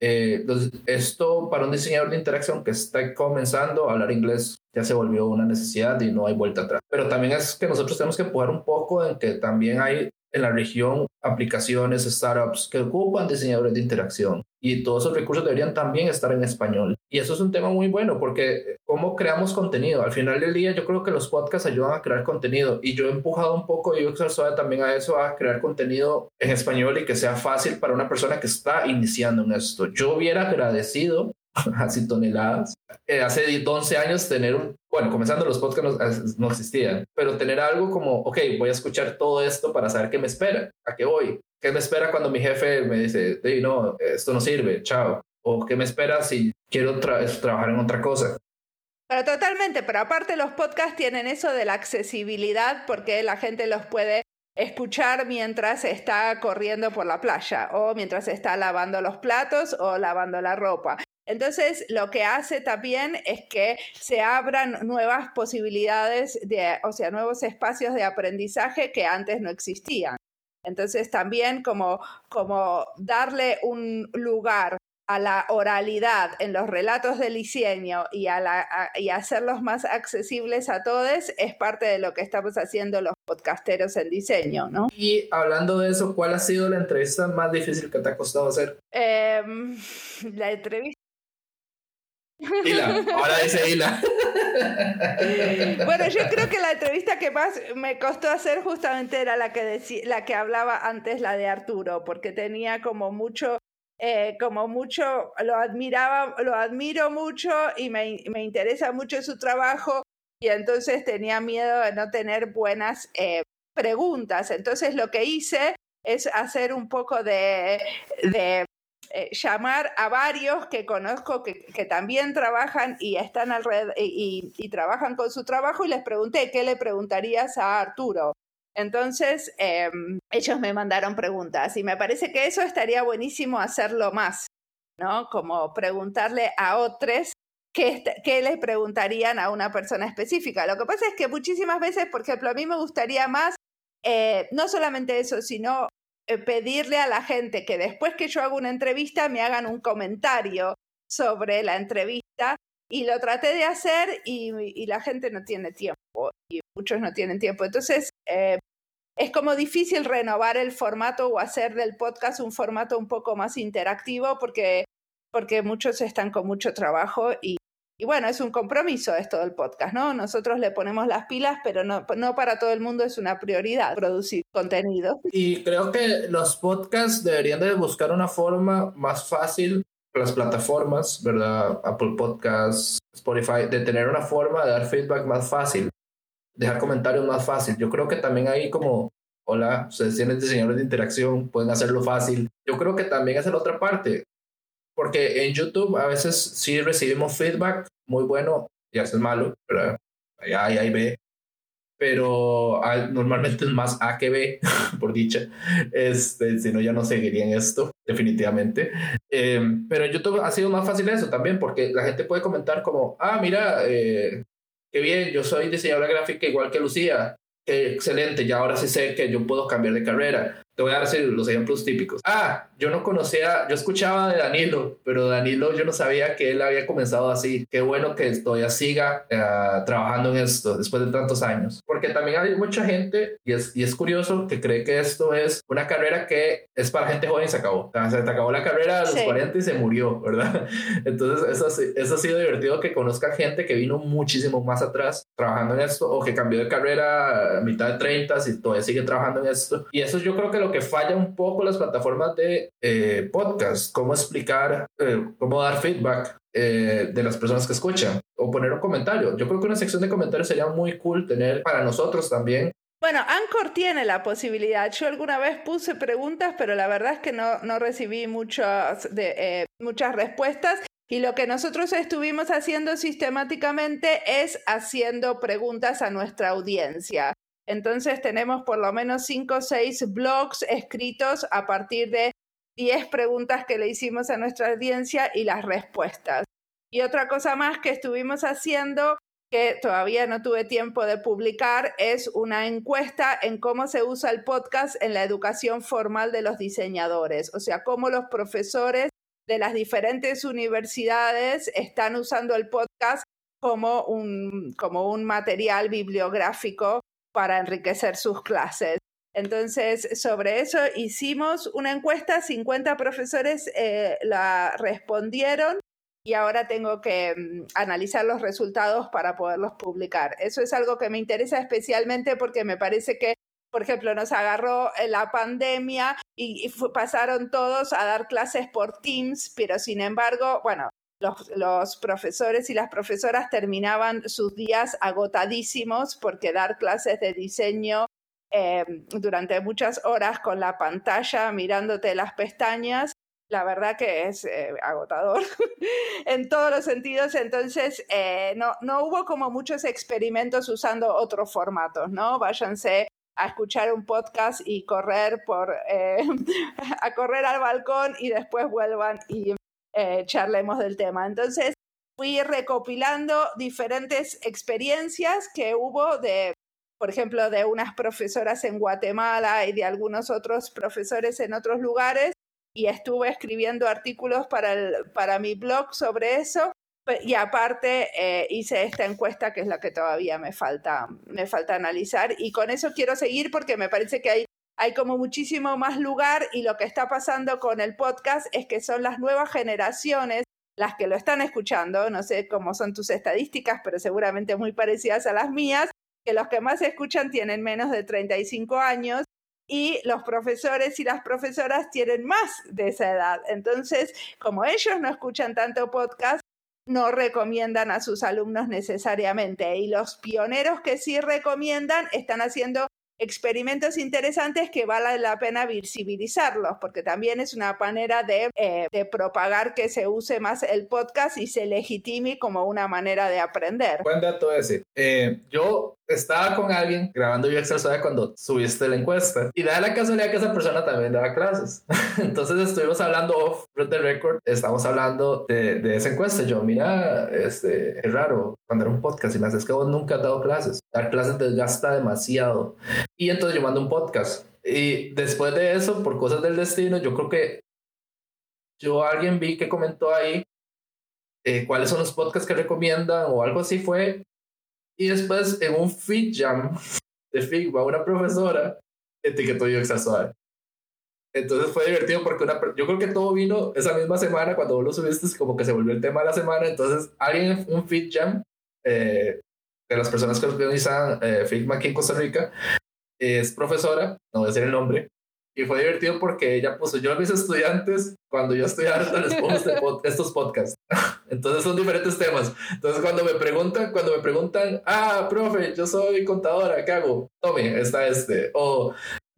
Speaker 2: Eh, entonces, esto para un diseñador de interacción que está comenzando a hablar inglés ya se volvió una necesidad y no hay vuelta atrás. Pero también es que nosotros tenemos que empujar un poco en que también hay en la región aplicaciones, startups que ocupan diseñadores de interacción y todos esos recursos deberían también estar en español. Y eso es un tema muy bueno porque cómo creamos contenido. Al final del día yo creo que los podcasts ayudan a crear contenido y yo he empujado un poco y Suave también a eso, a crear contenido en español y que sea fácil para una persona que está iniciando en esto. Yo hubiera agradecido (laughs) así toneladas. Eh, hace 11 años tener un, bueno, comenzando los podcasts no, existían, pero tener algo como, ok, voy a escuchar todo esto para saber qué me espera, a qué voy, qué me espera cuando mi jefe me dice, hey, no, esto no sirve, chao, o qué me espera si quiero trabajar en otra cosa.
Speaker 3: Pero totalmente, pero aparte los podcasts tienen eso de la accesibilidad porque la gente los puede escuchar mientras está corriendo por la playa o mientras está lavando los platos o lavando la ropa. Entonces, lo que hace también es que se abran nuevas posibilidades, de, o sea, nuevos espacios de aprendizaje que antes no existían. Entonces, también como, como darle un lugar a la oralidad en los relatos del diseño y, a la, y hacerlos más accesibles a todos es parte de lo que estamos haciendo los podcasteros en diseño, ¿no?
Speaker 2: Y hablando de eso, ¿cuál ha sido la entrevista más difícil que te ha costado hacer?
Speaker 3: Em, la entrevista
Speaker 2: Hila, ahora dice Hila.
Speaker 3: Bueno, yo creo que la entrevista que más me costó hacer justamente era la que, la que hablaba antes, la de Arturo, porque tenía como mucho, eh, como mucho, lo admiraba, lo admiro mucho y me, me, interesa mucho su trabajo y entonces tenía miedo de no tener buenas eh, preguntas. Entonces lo que hice es hacer un poco de, de eh, llamar a varios que conozco que, también trabajan y están alrededor y, trabajan con su trabajo y les pregunté qué le preguntarías a Arturo. Entonces, em, ellos me mandaron preguntas y me parece que eso estaría buenísimo hacerlo más, ¿no? Como preguntarle a otros qué, qué les preguntarían a una persona específica. Lo que pasa es que muchísimas veces, por ejemplo, a mí me gustaría más, eh, no solamente eso, sino eh, pedirle a la gente que después que yo hago una entrevista me hagan un comentario sobre la entrevista y lo traté de hacer y, la gente no tiene tiempo y muchos no tienen tiempo. Entonces, eh, es como difícil renovar el formato o hacer del podcast un formato un poco más interactivo porque, porque muchos están con mucho trabajo y, y bueno, es un compromiso esto del podcast, ¿no? Nosotros le ponemos las pilas, pero no, para todo el mundo es una prioridad producir contenido.
Speaker 2: Y creo que los podcasts deberían de buscar una forma más fácil las plataformas, ¿verdad? Apple Podcasts, Spotify, de tener una forma de dar feedback más fácil, dejar comentarios más fácil. Yo creo que también hay como, hola, ustedes tienen diseñadores de interacción, pueden hacerlo fácil. Yo creo que también es la otra parte, porque en YouTube a veces sí recibimos feedback muy bueno y a veces malo, ¿verdad? Ahí A y ahí B pero normalmente es más A que B, (laughs) por dicha. Este, si no, ya no seguiría en esto, definitivamente. Em, pero en YouTube ha sido más fácil eso también, porque la gente puede comentar como, ah, mira, eh, qué bien, yo soy diseñadora gráfica igual que Lucía. Qué excelente, ya ahora sí sé que yo puedo cambiar de carrera. Te voy a dar los ejemplos típicos. Ah, yo no conocía, yo escuchaba de Danilo, pero Danilo yo no sabía que él había comenzado así. Qué bueno que todavía siga eh, trabajando en esto después de tantos años. Porque también hay mucha gente, y es, y es curioso, que cree que esto es una carrera que es para gente joven y se acabó. O sea, se te acabó la carrera a los 40 y se murió, ¿verdad? (laughs) Entonces, eso, eso ha sido divertido que conozca gente que vino muchísimo más atrás trabajando en esto o que cambió de carrera a mitad de 30 y todavía sigue trabajando en esto. Y eso yo creo que lo que falla un poco las plataformas de eh, podcast, cómo explicar, eh, cómo dar feedback eh, de las personas que escuchan o poner un comentario. Yo creo que una sección de comentarios sería muy cool tener para nosotros también.
Speaker 3: Bueno, Anchor tiene la posibilidad. Yo alguna vez puse preguntas, pero la verdad es que no, no recibí muchas, de, muchas respuestas. Y lo que nosotros estuvimos haciendo sistemáticamente es haciendo preguntas a nuestra audiencia. Entonces tenemos por lo menos cinco o seis blogs escritos a partir de diez preguntas que le hicimos a nuestra audiencia y las respuestas. Y otra cosa más que estuvimos haciendo que todavía no tuve tiempo de publicar es una encuesta en cómo se usa el podcast en la educación formal de los diseñadores, o sea, cómo los profesores de las diferentes universidades están usando el podcast como un, como un material bibliográfico para enriquecer sus clases. Entonces, sobre eso hicimos una encuesta, 50 profesores eh, la respondieron y ahora tengo que mm, analizar los resultados para poderlos publicar. Eso es algo que me interesa especialmente porque me parece que, por ejemplo, nos agarró la pandemia y, pasaron todos a dar clases por Teams, pero sin embargo, bueno, los, profesores y las profesoras terminaban sus días agotadísimos porque dar clases de diseño eh, durante muchas horas con la pantalla mirándote las pestañas, la verdad que es eh, agotador (laughs) en todos los sentidos. Entonces, eh, no, no hubo como muchos experimentos usando otros formatos, ¿no? Váyanse a escuchar un podcast y correr por (laughs) a correr al balcón y después vuelvan y eh, charlemos del tema. Entonces, fui recopilando diferentes experiencias que hubo de, por ejemplo, de unas profesoras en Guatemala y de algunos otros profesores en otros lugares, y estuve escribiendo artículos para, el, para mi blog sobre eso. Y aparte eh, hice esta encuesta que es la que todavía me falta, me falta analizar y con eso quiero seguir porque me parece que hay hay como muchísimo más lugar y lo que está pasando con el podcast es que son las nuevas generaciones las que lo están escuchando, no sé cómo son tus estadísticas, pero seguramente muy parecidas a las mías, que los que más escuchan tienen menos de 35 años y los profesores y las profesoras tienen más de esa edad. Entonces, como ellos no escuchan tanto podcast, no recomiendan a sus alumnos necesariamente. Y los pioneros que sí recomiendan están haciendo experimentos interesantes que vale la pena visibilizarlos, porque también es una manera de, eh, de, propagar que se use más el podcast y se legitime como una manera de aprender.
Speaker 2: Buen dato ese. Eh, yo estaba con alguien grabando yo Excel cuando subiste la encuesta y da la casualidad que esa persona también daba clases. (laughs) Entonces estuvimos hablando off the record, estamos hablando de, de, esa encuesta. Yo, mira, este, es raro era un podcast y me haces que vos nunca has dado clases. Dar clases desgasta demasiado. Y entonces yo mando un podcast. Y después de eso, por cosas del destino, yo creo que yo alguien vi que comentó ahí eh, cuáles son los podcasts que recomiendan o algo así fue y después en un feed jam de Figma, una profesora etiquetó yo Suave. Entonces fue divertido porque una, yo creo que todo vino esa misma semana, cuando vos lo subiste, como que se volvió el tema de la semana. Entonces alguien en un feed jam eh, de las personas que organizan eh, Figma aquí en Costa Rica es profesora, no voy a decir el nombre, y fue divertido porque ella puso, yo a mis estudiantes, cuando yo estoy harta les pongo este (laughs) estos podcasts. (laughs) Entonces son diferentes temas. Entonces cuando me preguntan, cuando me preguntan, ah, profe, yo soy contadora, ¿qué hago? Tome, está este. O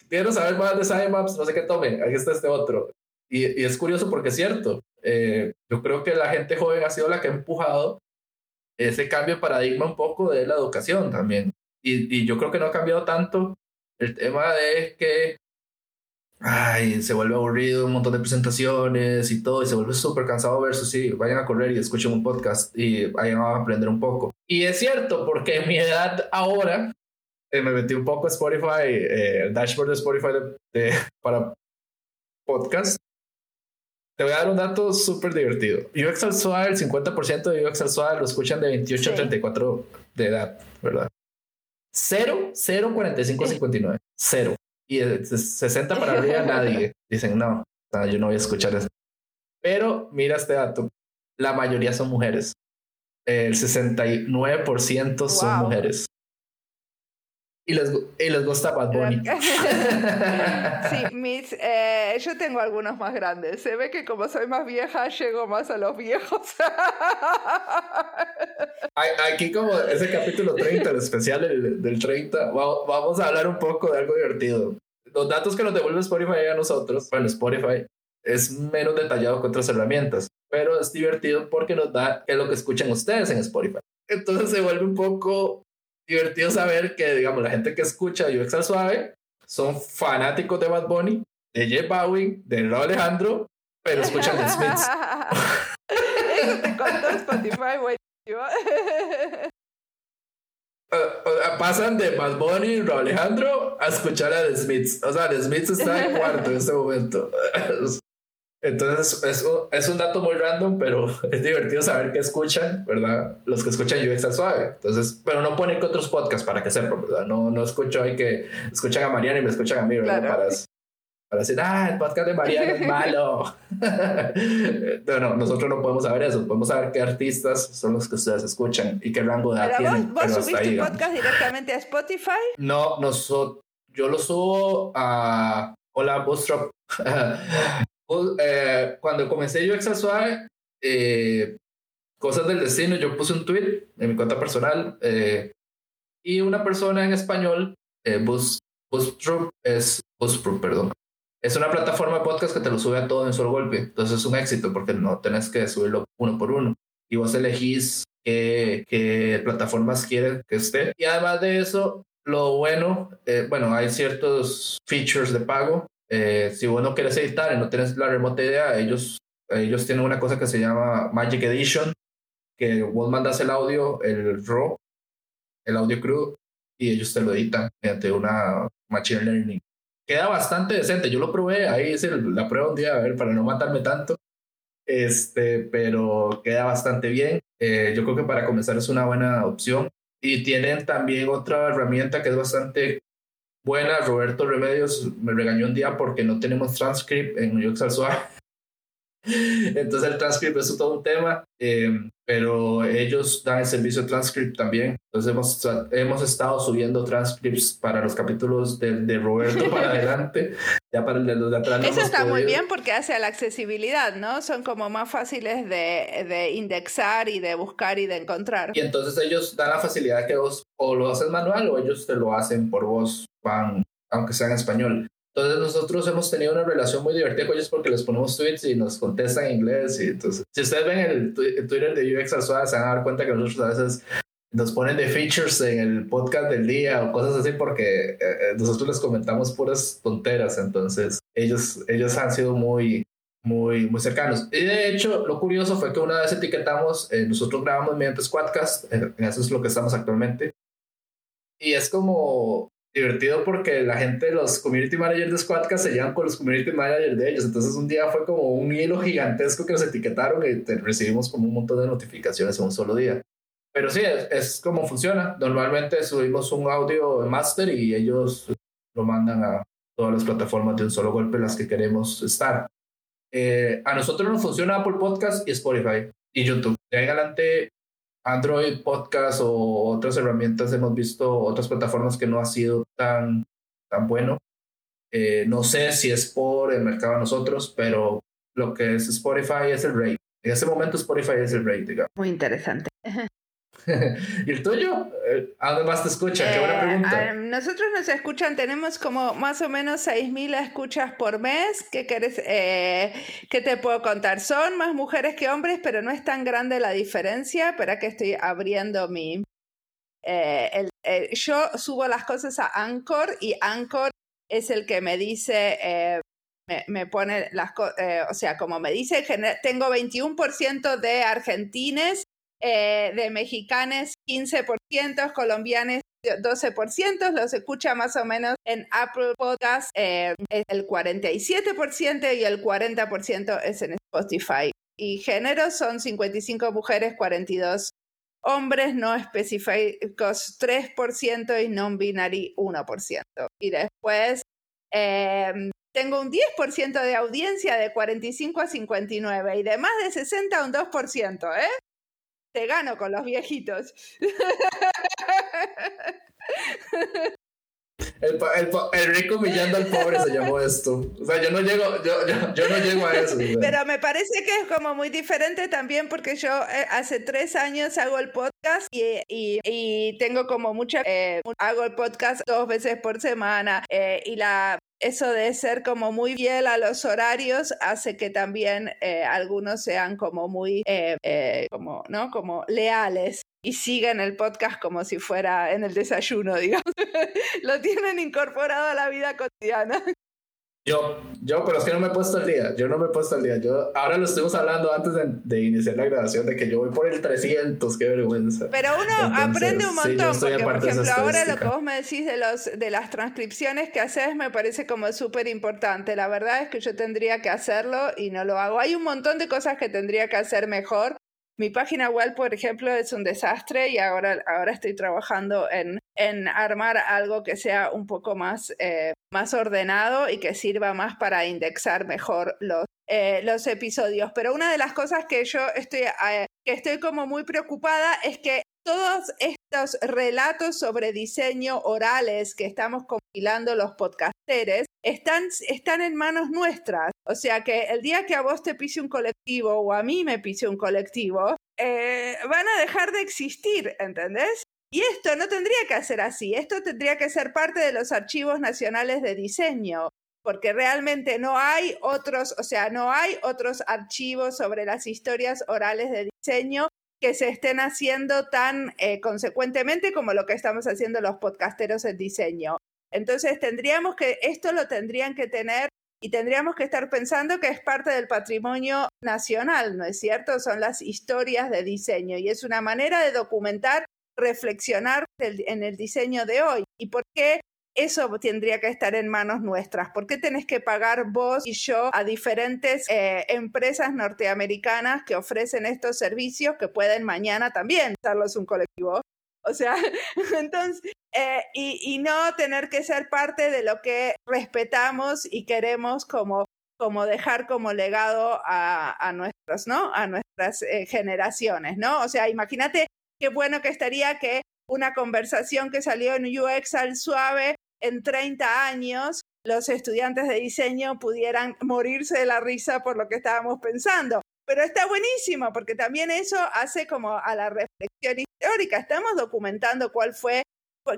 Speaker 2: quiero saber más de SciMaps, no sé qué tome, aquí está este otro. Y, y es curioso porque es cierto. Eh, yo creo que la gente joven ha sido la que ha empujado ese cambio de paradigma un poco de la educación también. Y, y yo creo que no ha cambiado tanto el tema de que ay, se vuelve aburrido, un montón de presentaciones y todo, y se vuelve súper cansado versus sí, vayan a correr y escuchen un podcast y vayan a aprender un poco. Y es cierto, porque en mi edad ahora, eh, me metí un poco a Spotify, eh, el dashboard de Spotify de, para podcast. Te voy a dar un dato súper divertido. UX al suave, el 50% de UX al suave lo escuchan de 28 a 34 de edad, ¿verdad? 0, 0, 45, 59. 0 y de 60 para arriba nadie. Dicen, no, yo no voy a escuchar eso. Pero mira este dato, la mayoría son mujeres. El 69% son mujeres. Y les, y les gusta Bad Bunny. (laughs)
Speaker 3: sí, mis, eh, yo tengo algunos más grandes. Se ve que como soy más vieja, llego más a los viejos. (laughs)
Speaker 2: Aquí como ese capítulo 30, el especial del, del 30, vamos a hablar un poco de algo divertido. Los datos que nos devuelve Spotify a nosotros, bueno, Spotify es menos detallado que otras herramientas, pero es divertido porque nos da lo que escuchan ustedes en Spotify. Entonces se vuelve un poco divertido saber que, digamos, la gente que escucha UX al suave son fanáticos de Bad Bunny, de J Bowie, de Raúl Alejandro, pero escuchan The Smiths. (laughs)
Speaker 3: Eso te contó Spotify, güey. (laughs)
Speaker 2: pasan de Bad Bunny y Alejandro a escuchar a The Smiths. O sea, The Smiths está en (laughs) cuarto en este momento. Entonces es, es, un dato muy random, pero (laughs) es divertido saber que escuchan, ¿verdad? Los que escuchan UX al suave. Entonces, pero no ponen que otros podcasts para que sepan, ¿verdad? No, no escucho ahí que escuchan a Mariana y me escuchan a mí, ¿verdad? Para, para decir, ah, el podcast de Mariana es malo. (laughs) no, no, nosotros no podemos saber eso. Podemos saber qué artistas son los que ustedes escuchan y qué rango de edad tienen.
Speaker 3: ¿Vos, vos subiste tu podcast directamente a Spotify?
Speaker 2: No, nosotros, yo lo subo a Hola Bootstrap. (laughs) Eh, cuando comencé yo Excel Suave, eh, cosas del destino, yo puse un tweet en mi cuenta personal eh, y una persona en español, eh, Bus, es perdón. Es una plataforma de podcast que te lo sube a todo en un solo golpe. Entonces es un éxito porque no tenés que subirlo uno por uno. Y vos elegís qué, qué plataformas quieren que esté. Y además de eso, lo bueno, bueno, hay ciertos features de pago eh, si vos no quieres editar y no tienes la remota idea, ellos, ellos tienen una cosa que se llama Magic Edition, que vos mandas el audio, el RAW, el audio crudo, y ellos te lo editan mediante una Machine Learning. Queda bastante decente. Yo lo probé, ahí hice la prueba un día, a ver, para no matarme tanto. Este, pero queda bastante bien. Eh, yo creo que para comenzar es una buena opción. Y tienen también otra herramienta que es bastante buena. Roberto Remedios me regañó un día porque no tenemos transcript en York Suave. Entonces el transcript es todo un tema, eh, pero ellos dan el servicio de transcript también. Entonces hemos, hemos estado subiendo transcripts para los capítulos de, de Roberto para (laughs) adelante, ya para el de los de atrás.
Speaker 3: Eso está muy bien porque hace a la accesibilidad, ¿no? Son como más fáciles de, de, indexar y de buscar y de encontrar.
Speaker 2: Y entonces ellos dan la facilidad que vos o lo haces manual o ellos te lo hacen por vos, van, aunque sea en español. Entonces nosotros hemos tenido una relación muy divertida con ellos porque les ponemos tweets y nos contestan en inglés. Y entonces, si ustedes ven el, Twitter de UX Suave, se van a dar cuenta que nosotros a veces nos ponen de features en el podcast del día o cosas así porque eh, eh, nosotros les comentamos puras tonteras. Entonces ellos, ellos han sido muy, muy, muy cercanos. Y de hecho, lo curioso fue que una vez etiquetamos, eh, nosotros grabamos mediante Squadcast, eso es lo que estamos actualmente. Y es como divertido porque la gente, los community managers de Squadcast se llevan con los community managers de ellos. Entonces un día fue como un hilo gigantesco que nos etiquetaron y recibimos como un montón de notificaciones en un solo día. Pero sí, es, como funciona. Normalmente subimos un audio master y ellos lo mandan a todas las plataformas de un solo golpe las que queremos estar. Eh, a nosotros nos funciona Apple Podcast y Spotify y YouTube. De ahí adelante Android Podcast o otras herramientas hemos visto otras plataformas que no ha sido tan, tan bueno. Eh, no sé si es por el mercado a nosotros, pero lo que es Spotify es el rate. En ese momento Spotify es el rate, digamos.
Speaker 3: Muy interesante. (laughs) (laughs)
Speaker 2: ¿Y el tuyo? Eh, ¿A dónde más te escuchan? Qué buena
Speaker 3: Eh,
Speaker 2: pregunta.
Speaker 3: a nosotros nos escuchan, tenemos como más o menos 6.000 escuchas por mes. ¿Qué, querés, eh, ¿Qué te puedo contar? Son más mujeres que hombres, pero no es tan grande la diferencia. Espera que estoy abriendo mi... eh, el- eh, yo subo las cosas a Anchor y Anchor es el que me dice... eh, me, me pone las cosas, o sea, como me dice, tengo 21% de argentines, eh, de mexicanes 15%, colombianes 12%, los escucha más o menos en Apple Podcast eh, el 47% y el 40% es en Spotify. Y géneros son 55 mujeres, 42 hombres no específicos 3% y non-binary 1%. Y después eh, tengo un 10% de audiencia de 45 a 59 y de más de 60 a un 2%, ¿eh? Te gano con los viejitos.
Speaker 2: El, rico humillando al pobre se llamó esto. O sea, yo no llego, yo, yo, yo no llego a eso.
Speaker 3: Pero me parece que es como muy diferente también porque yo eh, hace tres años hago el podcast y, y- y tengo como mucha... eh, hago el podcast dos veces por semana eh, y la... Eso de ser como muy fiel a los horarios hace que también eh, algunos sean como muy, eh, eh, como, ¿no? Como leales y sigan el podcast como si fuera en el desayuno, (laughs) digamos. Lo tienen incorporado a la vida cotidiana.
Speaker 2: Yo, yo, pero es que no me he puesto al día. Yo no me he puesto al día. Yo, ahora lo estuvimos hablando antes de, de iniciar la grabación de que yo voy por el 300. Qué vergüenza.
Speaker 3: Pero uno
Speaker 2: Entonces,
Speaker 3: aprende un
Speaker 2: sí,
Speaker 3: montón,
Speaker 2: estoy
Speaker 3: porque por ejemplo ahora lo que vos me decís de, los, de las transcripciones que haces me parece como súper importante. La verdad es que yo tendría que hacerlo y no lo hago. Hay un montón de cosas que tendría que hacer mejor. Mi página web, por ejemplo, es un desastre y ahora, ahora estoy trabajando en, en armar algo que sea un poco más, eh, más ordenado y que sirva más para indexar mejor los, eh, los episodios. Pero una de las cosas que yo estoy, eh, que estoy como muy preocupada es que todos estos relatos sobre diseño orales que estamos compilando los están, en manos nuestras. O sea que el día que a vos te pise un colectivo o a mí me pise un colectivo, eh, van a dejar de existir, ¿entendés? Y esto no tendría que ser así, esto tendría que ser parte de los archivos nacionales de diseño, porque realmente no hay otros, o sea, no hay otros archivos sobre las historias orales de diseño que se estén haciendo tan eh, consecuentemente como lo que estamos haciendo los podcasteros en diseño. Entonces tendríamos que, esto lo tendrían que tener y tendríamos que estar pensando que es parte del patrimonio nacional, ¿no es cierto? Son las historias de diseño y es una manera de documentar, reflexionar en el diseño de hoy. ¿Y por qué eso tendría que estar en manos nuestras? ¿Por qué tenés que pagar vos y yo a diferentes eh, empresas norteamericanas que ofrecen estos servicios que pueden mañana también darlos un colectivo? O sea, (laughs) entonces, eh, y, no tener que ser parte de lo que respetamos y queremos como, como dejar como legado a, a nuestros, ¿no? A nuestras eh, generaciones, ¿no? O sea, imagínate qué bueno que estaría que una conversación que salió en UX al suave en 30 años, los estudiantes de diseño pudieran morirse de la risa por lo que estábamos pensando. Pero está buenísimo porque también eso hace como a la reflexión histórica. Estamos documentando cuál fue,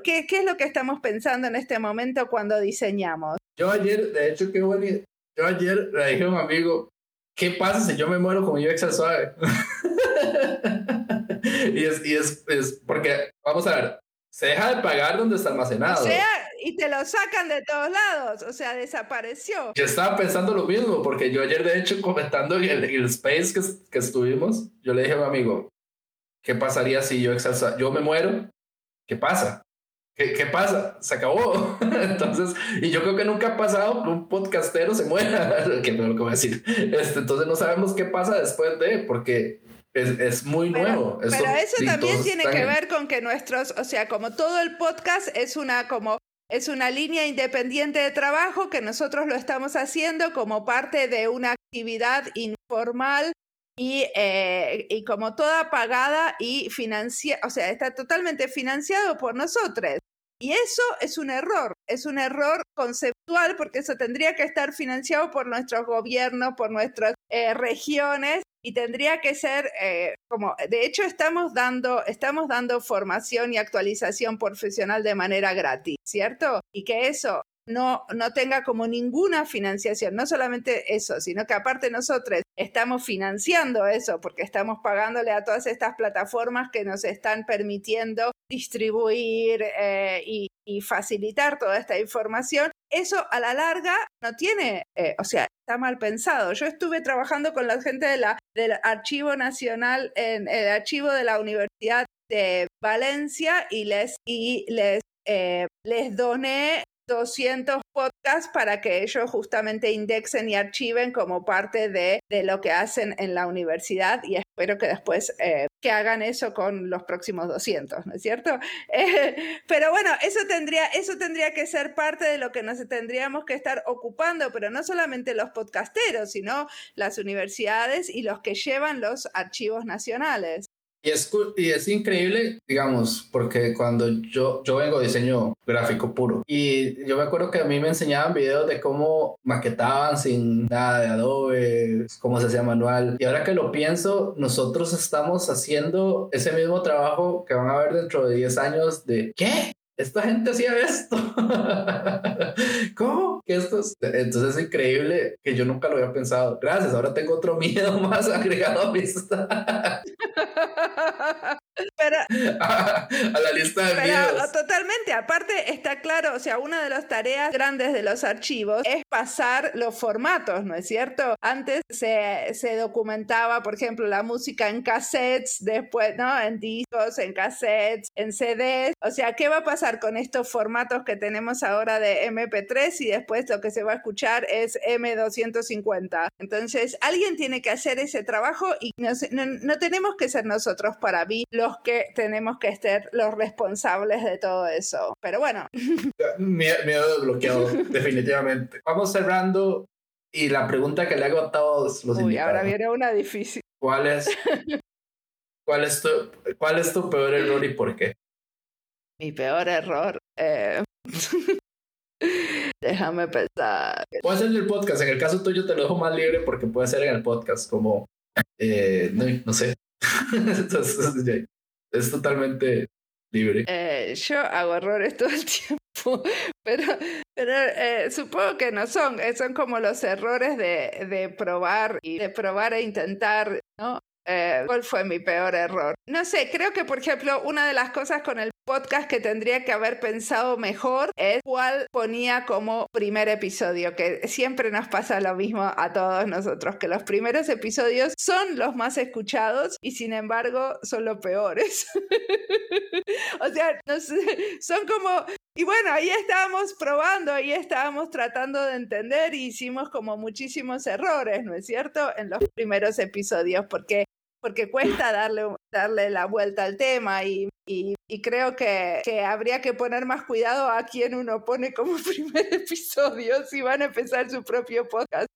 Speaker 3: qué, qué es lo que estamos pensando en este momento cuando diseñamos.
Speaker 2: Yo ayer, de hecho, qué bueno. Yo ayer le dije a un amigo, ¿qué pasa si yo me muero con UX suave? (laughs) y es, y es, es porque, vamos a ver, se deja de pagar donde está almacenado.
Speaker 3: O sea, y te lo sacan de todos lados, o sea, desapareció.
Speaker 2: Yo estaba pensando lo mismo, porque yo ayer, de hecho, comentando en el, el space que, que estuvimos, yo le dije a mi amigo, ¿qué pasaría si yo exalza, yo me muero? ¿Qué pasa? ¿Qué, ¿Qué, pasa? Se acabó. (laughs) Entonces, y yo creo que nunca ha pasado que un podcastero se muera, (laughs) que es lo que voy a decir. Este, entonces no sabemos qué pasa después de, porque es, es muy
Speaker 3: pero,
Speaker 2: nuevo.
Speaker 3: Pero eso también tiene que ver con que nuestros, o sea, como todo el podcast es una como es una línea independiente de trabajo que nosotros lo estamos haciendo como parte de una actividad informal y, eh, y como toda pagada y financiada, o sea, está totalmente financiado por nosotros. Y eso es un error, es un error actual, porque eso tendría que estar financiado por nuestros gobiernos, por nuestras eh, regiones y tendría que ser eh, como, de hecho estamos dando, estamos dando formación y actualización profesional de manera gratis, ¿cierto? Y que eso no, no tenga como ninguna financiación, no solamente eso, sino que aparte nosotros estamos financiando eso porque estamos pagándole a todas estas plataformas que nos están permitiendo distribuir eh, y, facilitar toda esta información. Eso a la larga no tiene, eh, o sea, está mal pensado. Yo estuve trabajando con la gente de la, del Archivo Nacional, en el archivo de la Universidad de Valencia y les, y les, eh, les doné 200 podcasts para que ellos justamente indexen y archiven como parte de, lo que hacen en la universidad y espero que después eh, que hagan eso con los próximos 200, ¿no es cierto? (laughs) Eh, pero bueno, eso tendría, eso tendría que ser parte de lo que nos tendríamos que estar ocupando, pero no solamente los podcasteros, sino las universidades y los que llevan los archivos nacionales.
Speaker 2: Y es, y es increíble, digamos, porque cuando yo, yo vengo de diseño gráfico puro y yo me acuerdo que a mí me enseñaban videos de cómo maquetaban sin nada de Adobe, cómo se hacía manual. Y ahora que lo pienso, nosotros estamos haciendo ese mismo trabajo que van a ver dentro de 10 años de ¿qué? Esta gente hacía esto. (laughs) ¿Cómo? Que esto Entonces es increíble que yo nunca lo había pensado. Gracias, ahora tengo otro miedo (laughs) más agregado a mi. (laughs)
Speaker 3: Pero,
Speaker 2: a, la lista de
Speaker 3: pero, Totalmente, aparte está claro, o sea, una de las tareas grandes de los archivos es pasar los formatos, ¿no es cierto? Antes se, se documentaba, por ejemplo, la música en cassettes, después, ¿no? En discos, en cassettes, en CDs. O sea, ¿qué va a pasar con estos formatos que tenemos ahora de MP3 y después lo que se va a escuchar es M250? Entonces, alguien tiene que hacer ese trabajo y no, no tenemos que ser nosotros para mí los que tenemos que ser los responsables de todo eso. Pero bueno. (laughs)
Speaker 2: Miedo bloqueado, (laughs) definitivamente. Vamos cerrando y la pregunta que le hago a todos los
Speaker 3: Uy, ahora viene una difícil.
Speaker 2: ¿Cuál es, (laughs) cuál, es tu, ¿Cuál es tu peor error y por qué?
Speaker 3: Mi peor error. Eh... Déjame pensar.
Speaker 2: Puede ser en el podcast. En el caso tuyo te lo dejo más libre porque puede ser en el podcast, como, eh, no, no sé. Entonces, es totalmente libre.
Speaker 3: Eh, yo hago errores todo el (laughs) tiempo, pero, pero eh, supongo que no son, eh, son como los errores de, de probar y de probar e intentar, ¿no? Eh, ¿Cuál fue mi peor error? No sé, creo que por ejemplo una de las cosas con el podcast que tendría que haber pensado mejor es cuál ponía como primer episodio, que siempre nos pasa lo mismo a todos nosotros, que los primeros episodios son los más escuchados y sin embargo son los peores. (laughs) o sea, son como y bueno, ahí estábamos probando, ahí estábamos tratando de entender y hicimos como muchísimos errores, ¿no es cierto? En los primeros episodios, porque porque cuesta darle, darle la vuelta al tema y, y, creo que, que, habría que poner más cuidado a quien uno pone como (laughs) primer episodio si van a empezar su propio podcast.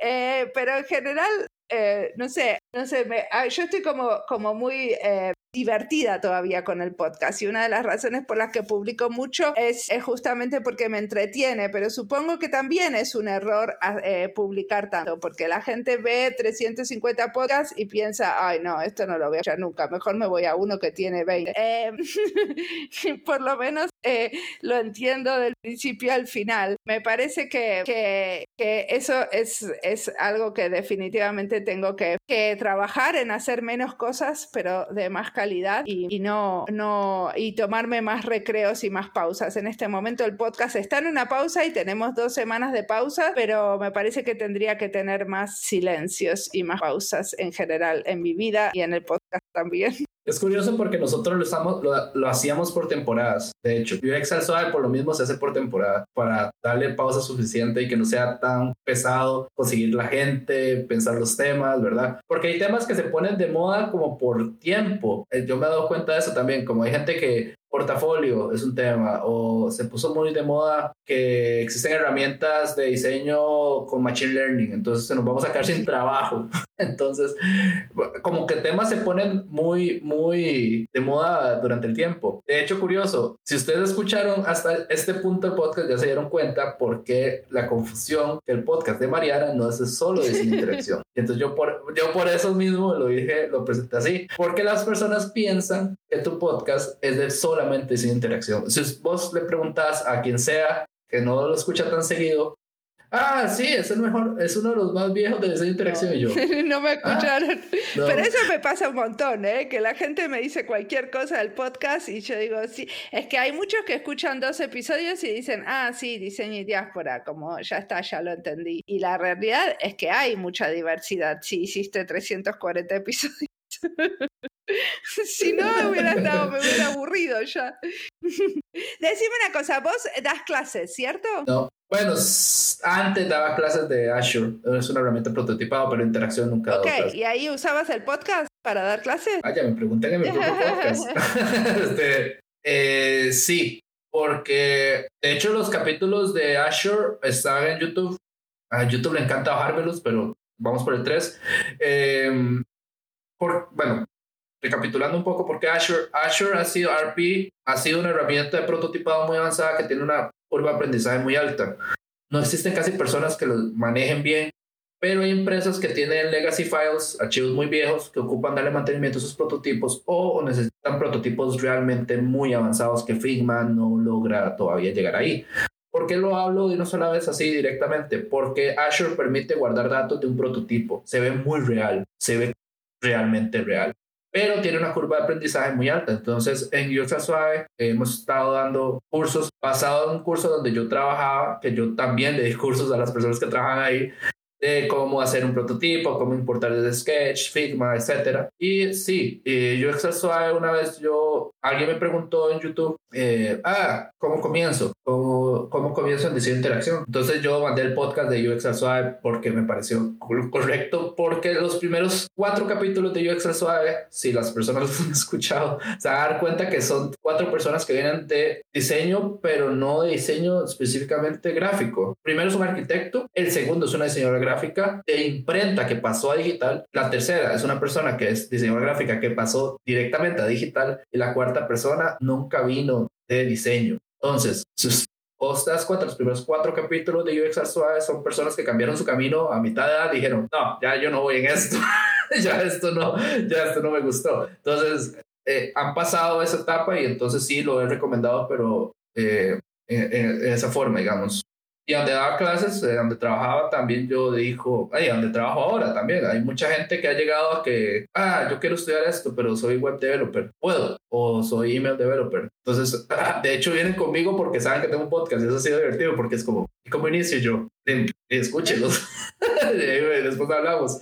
Speaker 3: Eh, pero en general, eh, no sé, no sé, me, ah, yo estoy como, como muy eh, divertida todavía con el podcast y una de las razones por las que publico mucho es, justamente porque me entretiene, pero supongo que también es un error ah, eh, publicar tanto, porque la gente ve 350 podcasts y piensa, ay no, esto no lo voy a hacer nunca, mejor me voy a uno que tiene 20. Eh, (laughs) por lo menos eh, lo entiendo del principio al final. Me parece que, que, que eso es, es, algo que definitivamente tengo que, que trabajar en hacer menos cosas, pero de más calidad y, no, no, y tomarme más recreos y más pausas. En este momento el podcast está en una pausa y tenemos dos semanas de pausa, pero me parece que tendría que tener más silencios y más pausas en general en mi vida y en el podcast también.
Speaker 2: Es curioso porque nosotros lo, estamos, lo, hacíamos por temporadas. De hecho, Excel Suave por lo mismo se hace por temporada para darle pausa suficiente y que no sea tan pesado conseguir la gente, pensar los temas, ¿verdad? Porque hay temas que se ponen de moda como por tiempo. Eh, yo me he dado cuenta de eso también, como hay gente que portafolio es un tema, o se puso muy de moda que existen herramientas de diseño con Machine Learning, entonces nos vamos a quedar sin trabajo. (laughs) Entonces, como que temas se ponen muy, muy de moda durante el tiempo. De hecho, curioso, si ustedes escucharon hasta este punto del podcast, ya se dieron cuenta por qué la confusión que el podcast de Mariana no es solo de interacción. (laughs) entonces yo por, yo por eso mismo lo dije, lo presenté así, porque las personas piensan que tu podcast es de solamente sin interacción. Si vos le preguntas a quien sea que no lo escucha tan seguido, Ah, sí, es el mejor, es uno de los más viejos de esa interacción
Speaker 3: no,
Speaker 2: y yo. (laughs)
Speaker 3: no me ah, escucharon. Pero eso me pasa un montón, ¿eh? Que la gente me dice cualquier cosa del podcast y yo digo, sí, es que hay muchos que escuchan dos episodios y dicen, ah, sí, diseño y diáspora, como ya está, ya lo entendí. Y la realidad es que hay mucha diversidad si hiciste 340 episodios. (laughs) si no, me hubiera, estado, me hubiera aburrido ya. (laughs) Decime una cosa, vos das clases, ¿cierto?
Speaker 2: No. Bueno, antes daba clases de Azure. Es una herramienta prototipada, pero interacción nunca.
Speaker 3: Ok, ¿y ahí usabas el podcast para dar clases?
Speaker 2: Ah, ya me pregunté en mi propio podcast. (laughs) este, eh, sí, porque de hecho los capítulos de Azure están en YouTube. A YouTube le encanta bajármelos, pero vamos por el 3. Em, por, bueno, recapitulando un poco, porque Azure, Azure ha sido RP, ha sido una herramienta de prototipado muy avanzada que tiene una curva de aprendizaje muy alta. No existen casi personas que lo manejen bien, pero hay empresas que tienen legacy files, archivos muy viejos, que ocupan darle mantenimiento a sus prototipos o necesitan prototipos realmente muy avanzados que Figma no logra todavía llegar ahí. ¿Por qué lo hablo de una sola vez así directamente? Porque Azure permite guardar datos de un prototipo. Se ve muy real, se ve realmente real pero tiene una curva de aprendizaje muy alta. Entonces, en UX Suave hemos estado dando cursos basado en un curso donde yo trabajaba, que yo también le di (laughs) cursos a las personas que trabajan ahí, de cómo hacer un prototipo, cómo importar desde Sketch, Figma, etc. Y sí, yo UX Suave una vez yo, alguien me preguntó en YouTube, eh, ah, ¿cómo comienzo? ¿Cómo, ¿Cómo comienzo en diseño de interacción? Entonces yo mandé el podcast de UX Suave porque me pareció correcto, porque los primeros cuatro capítulos de UX Suave, si las personas (laughs) los han escuchado, se van a dar cuenta que son cuatro personas que vienen de diseño, pero no de diseño específicamente gráfico. Primero es un arquitecto, el segundo es una diseñadora gráfica, gráfica de imprenta que pasó a digital. La tercera es una persona que es diseñadora gráfica que pasó directamente a digital. Y la cuarta persona nunca vino de diseño. Entonces, sus vos das cuenta, los primeros cuatro capítulos de UX Suave son personas que cambiaron su camino a mitad de edad y dijeron, no, ya yo no voy en esto, (laughs) ya esto no, ya esto no me gustó. Entonces, eh, han pasado esa etapa y entonces sí lo he recomendado, pero eh, en, esa forma, digamos. Y donde daba clases, eh, donde trabajaba, también yo dijo, ay, donde trabajo ahora también, hay mucha gente que ha llegado a que, ah, yo quiero estudiar esto, pero soy web developer, puedo, o soy email developer. Entonces, (laughs) de hecho, vienen conmigo porque saben que tengo un podcast y eso ha sido divertido porque es como, ¿cómo inicio yo? Escúchenlos. (laughs) Después hablamos.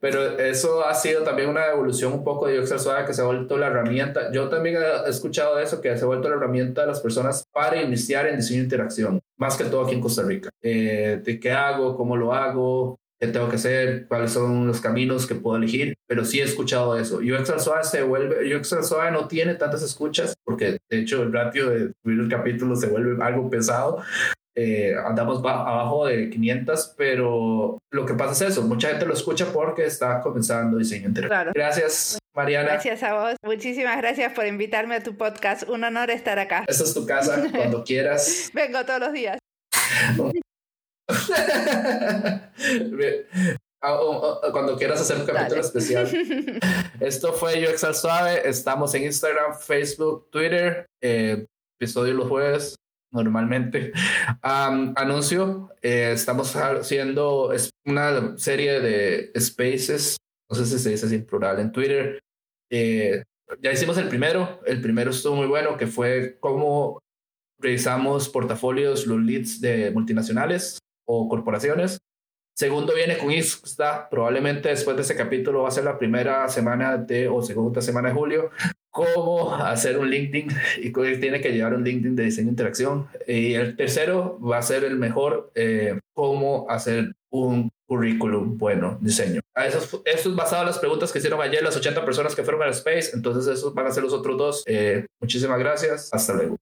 Speaker 2: Pero eso ha sido también una evolución un poco de Yoxer Suave que se ha vuelto la herramienta. Yo también he escuchado eso, que se ha vuelto la herramienta de las personas para iniciar en diseño de interacción, más que todo aquí en Costa Rica. Eh, de qué hago, cómo lo hago, qué tengo que hacer, cuáles son los caminos que puedo elegir, pero sí he escuchado eso. UX Suave se vuelve, UX Suave no tiene tantas escuchas, porque de hecho el ratio de subir el capítulo se vuelve algo pesado, eh, andamos abajo de 500, pero lo que pasa es eso, mucha gente lo escucha porque está comenzando diseño interactivo. Gracias, Mariana.
Speaker 3: Gracias a vos. Muchísimas gracias por invitarme a tu podcast. Un honor estar acá.
Speaker 2: Esta es tu casa, (laughs) cuando quieras.
Speaker 3: Vengo todos los días. (laughs)
Speaker 2: Ah, cuando quieras hacer un capítulo especial. (laughs) Esto fue Yo Excel Suave. Estamos en Instagram, Facebook, Twitter. Eh, episodio los jueves normalmente. anuncio, eh, estamos haciendo una serie de spaces, no sé si se dice así en plural, en Twitter. Eh, ya hicimos el primero, el primero estuvo muy bueno, que fue cómo revisamos portafolios, los leads de multinacionales o corporaciones. Segundo viene con Insta, probablemente después de ese capítulo va a ser la primera semana de o segunda semana de julio, cómo hacer un LinkedIn y tiene que llevar un LinkedIn de diseño de interacción. Y el tercero va a ser el mejor, eh, cómo hacer un currículum bueno, diseño. Eso, eso es basado en las preguntas que hicieron ayer las 80 personas que fueron al Space, entonces esos van a ser los otros dos. Eh, muchísimas gracias, hasta luego.